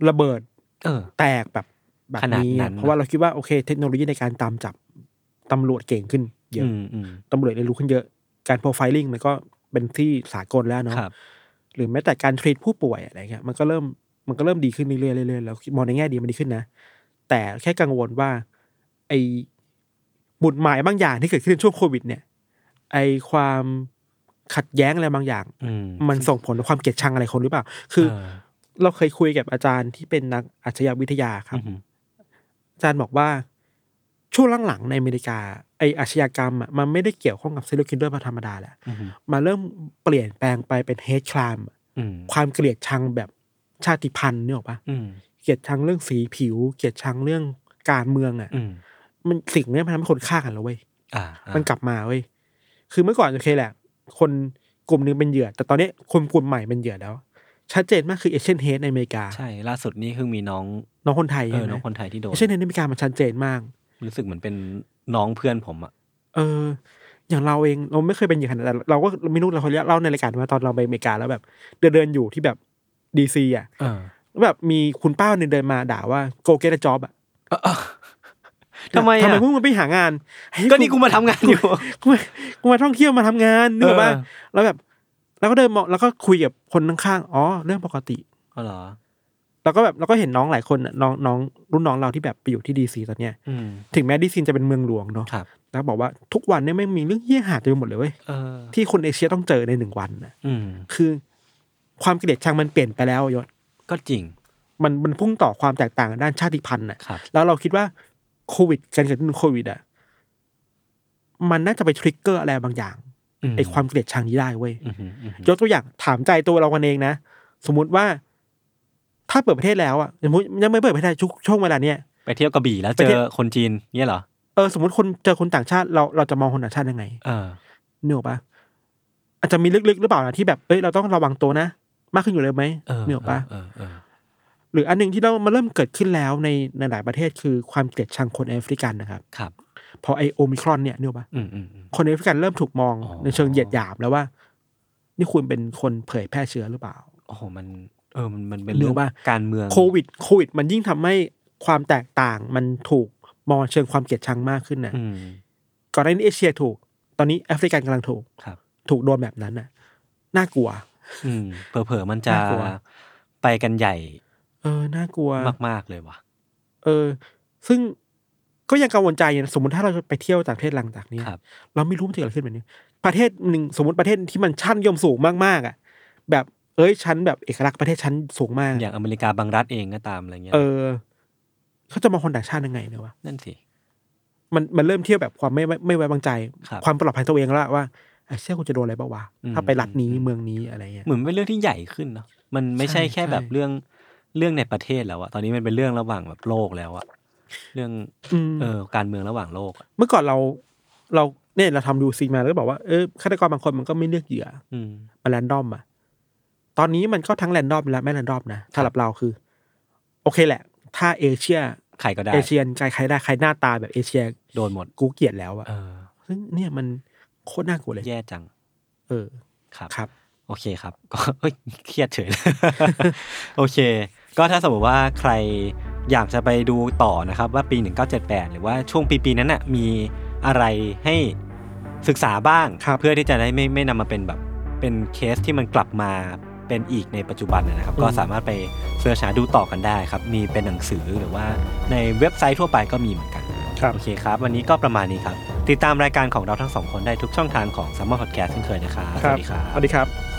ระเบิด เออ แตกแบบแบบขนาดนี้นั้อะนเพราะว่าเราคิดว่าโอเค เทคโนโลยีในการตามจับตำรวจเก่งขึ้น เยอะอืมอืมตำรวจเรียนรู้ขึ้นเยอะ การโปรไฟลิงมันก็เป็นที่สากลแล้วเนาะครับหรือแม้แต่การทรีตผู้ป่วยอะไรเงี้ยมันก็เริ่มมันก็เริ่มดีขึ้นเรื่อยๆเรื่อยๆแล้วมองในแง่ดีมันดีขึ้นนะแต่แค่กังวลว่า ไอ้บุตหมายบางอย่างที่เกิดขึ้นในช่วงโควิด เนี่ย ไอ้ความ ขัดแย้งอะไรบางอย่างอืมมันส่งผลต่อความเกลียดชังอะไรคนหรือเปล่า คือเออเราเคยคุยกับอาจารย์ที่เป็นนักอาชญาวิทยาครับอืมอาจารย์บอกว่าช่วงหลังๆในอเมริกาไออาชญากรรมอะมันไม่ได้เกี่ยวข้องกับ serial killer ธรรมดาแหละอืมมันเริ่มเปลี่ยนแปลงไปเป็น hate crime อืมความเกลียดชังแบบชาติพันธุ์เนี่ยหรอกปะอืมเกลียดชังเรื่องสีผิว เกลียดชังเรื่องการเมืองอะอืมมันสิ่งเนี้ยมันทำให้คนฆ่ากันแล้วเว้ยอ่ามัมันกลับมาเว้ยคือเมื่อก่อนโอเคแหละ คนกลุ่มหนึงเป็นเหยื่อ แต่ตอนนี้คนกลุ่มใหม่เป็นเหยื่อแล้ว ชัดเจนมากคือเอเชียนเฮดในอเมริกา ใช่ ล่าสุดนี้คือมีน้องน้องคนไทยเอใช่อไหมน้องคนไทยที่โดนเอเชียนเฮดในอเมริกามันชัดเจนมาก รู้สึกเหมือนเป็นน้องเพื่อนผมอะเออ อย่างเราเองเราไม่เคยเป็นอย่างนั้นแต่เราก็ไม่รู้เราเคยเล่าในรายการว่าตอนเราไปอเมริกาแล้วแบบ เดินเดินๆอยู่ที่แบบดีซีอะเออแล้วแบบมีคุณป้าหนึ่งเดินมาด่าว่า go get a job อะ ทำไมอะทำไมพวกมึงไปหางาน ก็นี่กูมาทำงานอยู่กูมากูมาท่องเที่ยวมาทำงานนึกออกปะแล้วแบบแล้วก็เดินมองแล้วก็คุยกับคนข้างๆอ๋อเรื่องปกติอ๋อเหรอแล้วก็แบบเราก็เห็นน้องหลายคนน้องน้องรุ่นน้องเราที่แบบไปอยู่ที่ดีซีตอนเนี้ยถึงแม้ดีซีจะเป็นเมืองหลวงเนาะแล้วบอกว่าทุกวันเนี่ยไม่มีเรื่องเหี้ยหาเต็มไปหมดเลยเว้ยที่คนเอเชียต้องเจอในหนึ่งวันนะคือความเกลียดชังมันเปลี่ยนไปแล้วยศก็จริง มันมันพุ่งต่อความแตกต่างด้านชาติพันธุ์นะแล้วเราคิดว่า โควิดการเกิดขึ้นของโควิดอะมันน่าจะไปทริกเกอร์อะไรบางอย่างไอความเกลียดชังนี้ได้เว้ยอืมอืมอืมยกตัวอย่างถามใจตัวเรากันเองนะ สมมุติว่า ถ้าเปิดประเทศแล้วอะสมมติยังไม่เปิดประเทศชุกช่วงเวลาเนี้ยไปเที่ยวกระบี่แล้วไปเจเที่ยอวคนจีนเงี้ยเหรอเออสมมติคนเจอคนต่างชาติเราเราจะมองคนต่างชาติยังไง เออเนื้ออกปะอาจจะมีลึกๆหรือเปล่านะที่แบบเอ้ยเราต้องระวังตัวนะ มากขึ้นอยู่เลยไหมเออเนื้ออกปะเออเออ หรืออันหนึ่งที่เรามาเริ่มเกิดขึ้นแล้วในในหลายประเทศคือความเกลียดชังคนแอฟริกันนะครับครับพอไอโอมิครอนเนี่ยเนื้ออกปะอืมอืมอืมคนแอฟริกันเริ่มถูกมองอ๋อในเชิงเหยียดหยามแล้วว่า นี่คุณเป็นคนเผยแพร่เชื้อหรือเปล่าโอ้โหมัน เออมันมันเป็นนึเรื่กองว่าการเมืองโควิดโควิด มันยิ่งทำให้ความแตกต่างมันถูกมองเชิงความเกลียดชังมากขึ้นนะอืมก่อนหน้านี้เอเชียถูก ตอนนี้แอฟริกันกำลังถูกครับ ถูกโดนแบบนั้นน่ะ น่ากลัว อืมเผลอๆมันจะน่ากลัวไปกันใหญ่ เออ น่ากลัว มากๆเลยว่ะ เออ ซึ่งก็ยังกังวลใจอยู่นะสมมติถ้าเราจะไปเที่ยวต่างประเทศหลังจากนี้ครับ เราไม่รู้มันจะเกิดอะไรขึ้นแบบนี้ ประเทศหนึ่งสมมติประเทศที่มันชั้นนิยมสูงมากๆอะ แบบเอ้ยชั้นแบบเอกลักษณ์ประเทศชั้นสูงมาก อย่างอเมริกาบางรัฐเองก็ตามอะไรเงี้ย เออเขาจะมองคนต่างชาติยังไงเนี่ยวะนั่นสิ มันมันเริ่มเที่ยวแบบความไม่ไม่ไม่ไว้วางใจ ครับความปลอดภัยตัวเองแล้วว่าไอ้เชี่ยกูจะโดนอะไรบ้างวะอืม ถ้าไปรัฐนี้เมืองนี้อะไรเงี้ย เหมือนเป็นเรื่องที่ใหญ่ขึ้นเนาะมันไม่ใช่ใช่แค่ใช่แบบเรื่อง เรื่องในประเทศแล้วอะตอนนี้มันเป็นเรื่องระหว่างแบบโลกแล้วอะเรื่องอืมเออการเมืองระหว่างโลกอะเมื่อก่อนเราเราเนี่ยเราทำดูซีมาแล้วก็บอกว่าเออฆาตกรบางคนมันก็ไม่เลือกเหยื่ออืมมันแรนดอมอะตอนนี้มันก็ทั้งแรนดอมและไม่แรนดอมนะสำหรับเราคือ โอเคแหละ ถ้าเอเชียใครก็ได้เอเชียนใครใครได้ใครหน้าตาแบบเอเชียโดนหมดกูเกลียดแล้วอะเออ ซึ่งเนี่ยมันโคตรน่ากลัวเลย แย่จัง เออ ครับ ครับ โอเคครับ ก็เฮ้ยเครียดเฉยเลยโอเค ก็ถ้าสมมติว่าใครอยากจะไปดูต่อนะครับว่าปี 1978 หรือว่าช่วงปีปีๆนั้นน่ะมีอะไรให้ศึกษาบ้างครับเพื่อที่จะได้ไม่ไม่นำมาเป็นแบบเป็นเคสที่มันกลับมาเป็นอีกในปัจจุบันนะครับ ก็สามารถไปเสิร์ชหาดูต่อกันได้ครับ มีเป็นหนังสือหรือว่าในเว็บไซต์ทั่วไปก็มีเหมือนกันครับโอเคครับ วันนี้ก็ประมาณนี้ครับ ติดตามรายการของเราทั้งสองคนได้ทุกช่องทางของ s ัมมอร์พอดแคสต์เช่นเคยนะครับสวัสดีครับสวัสดีครับ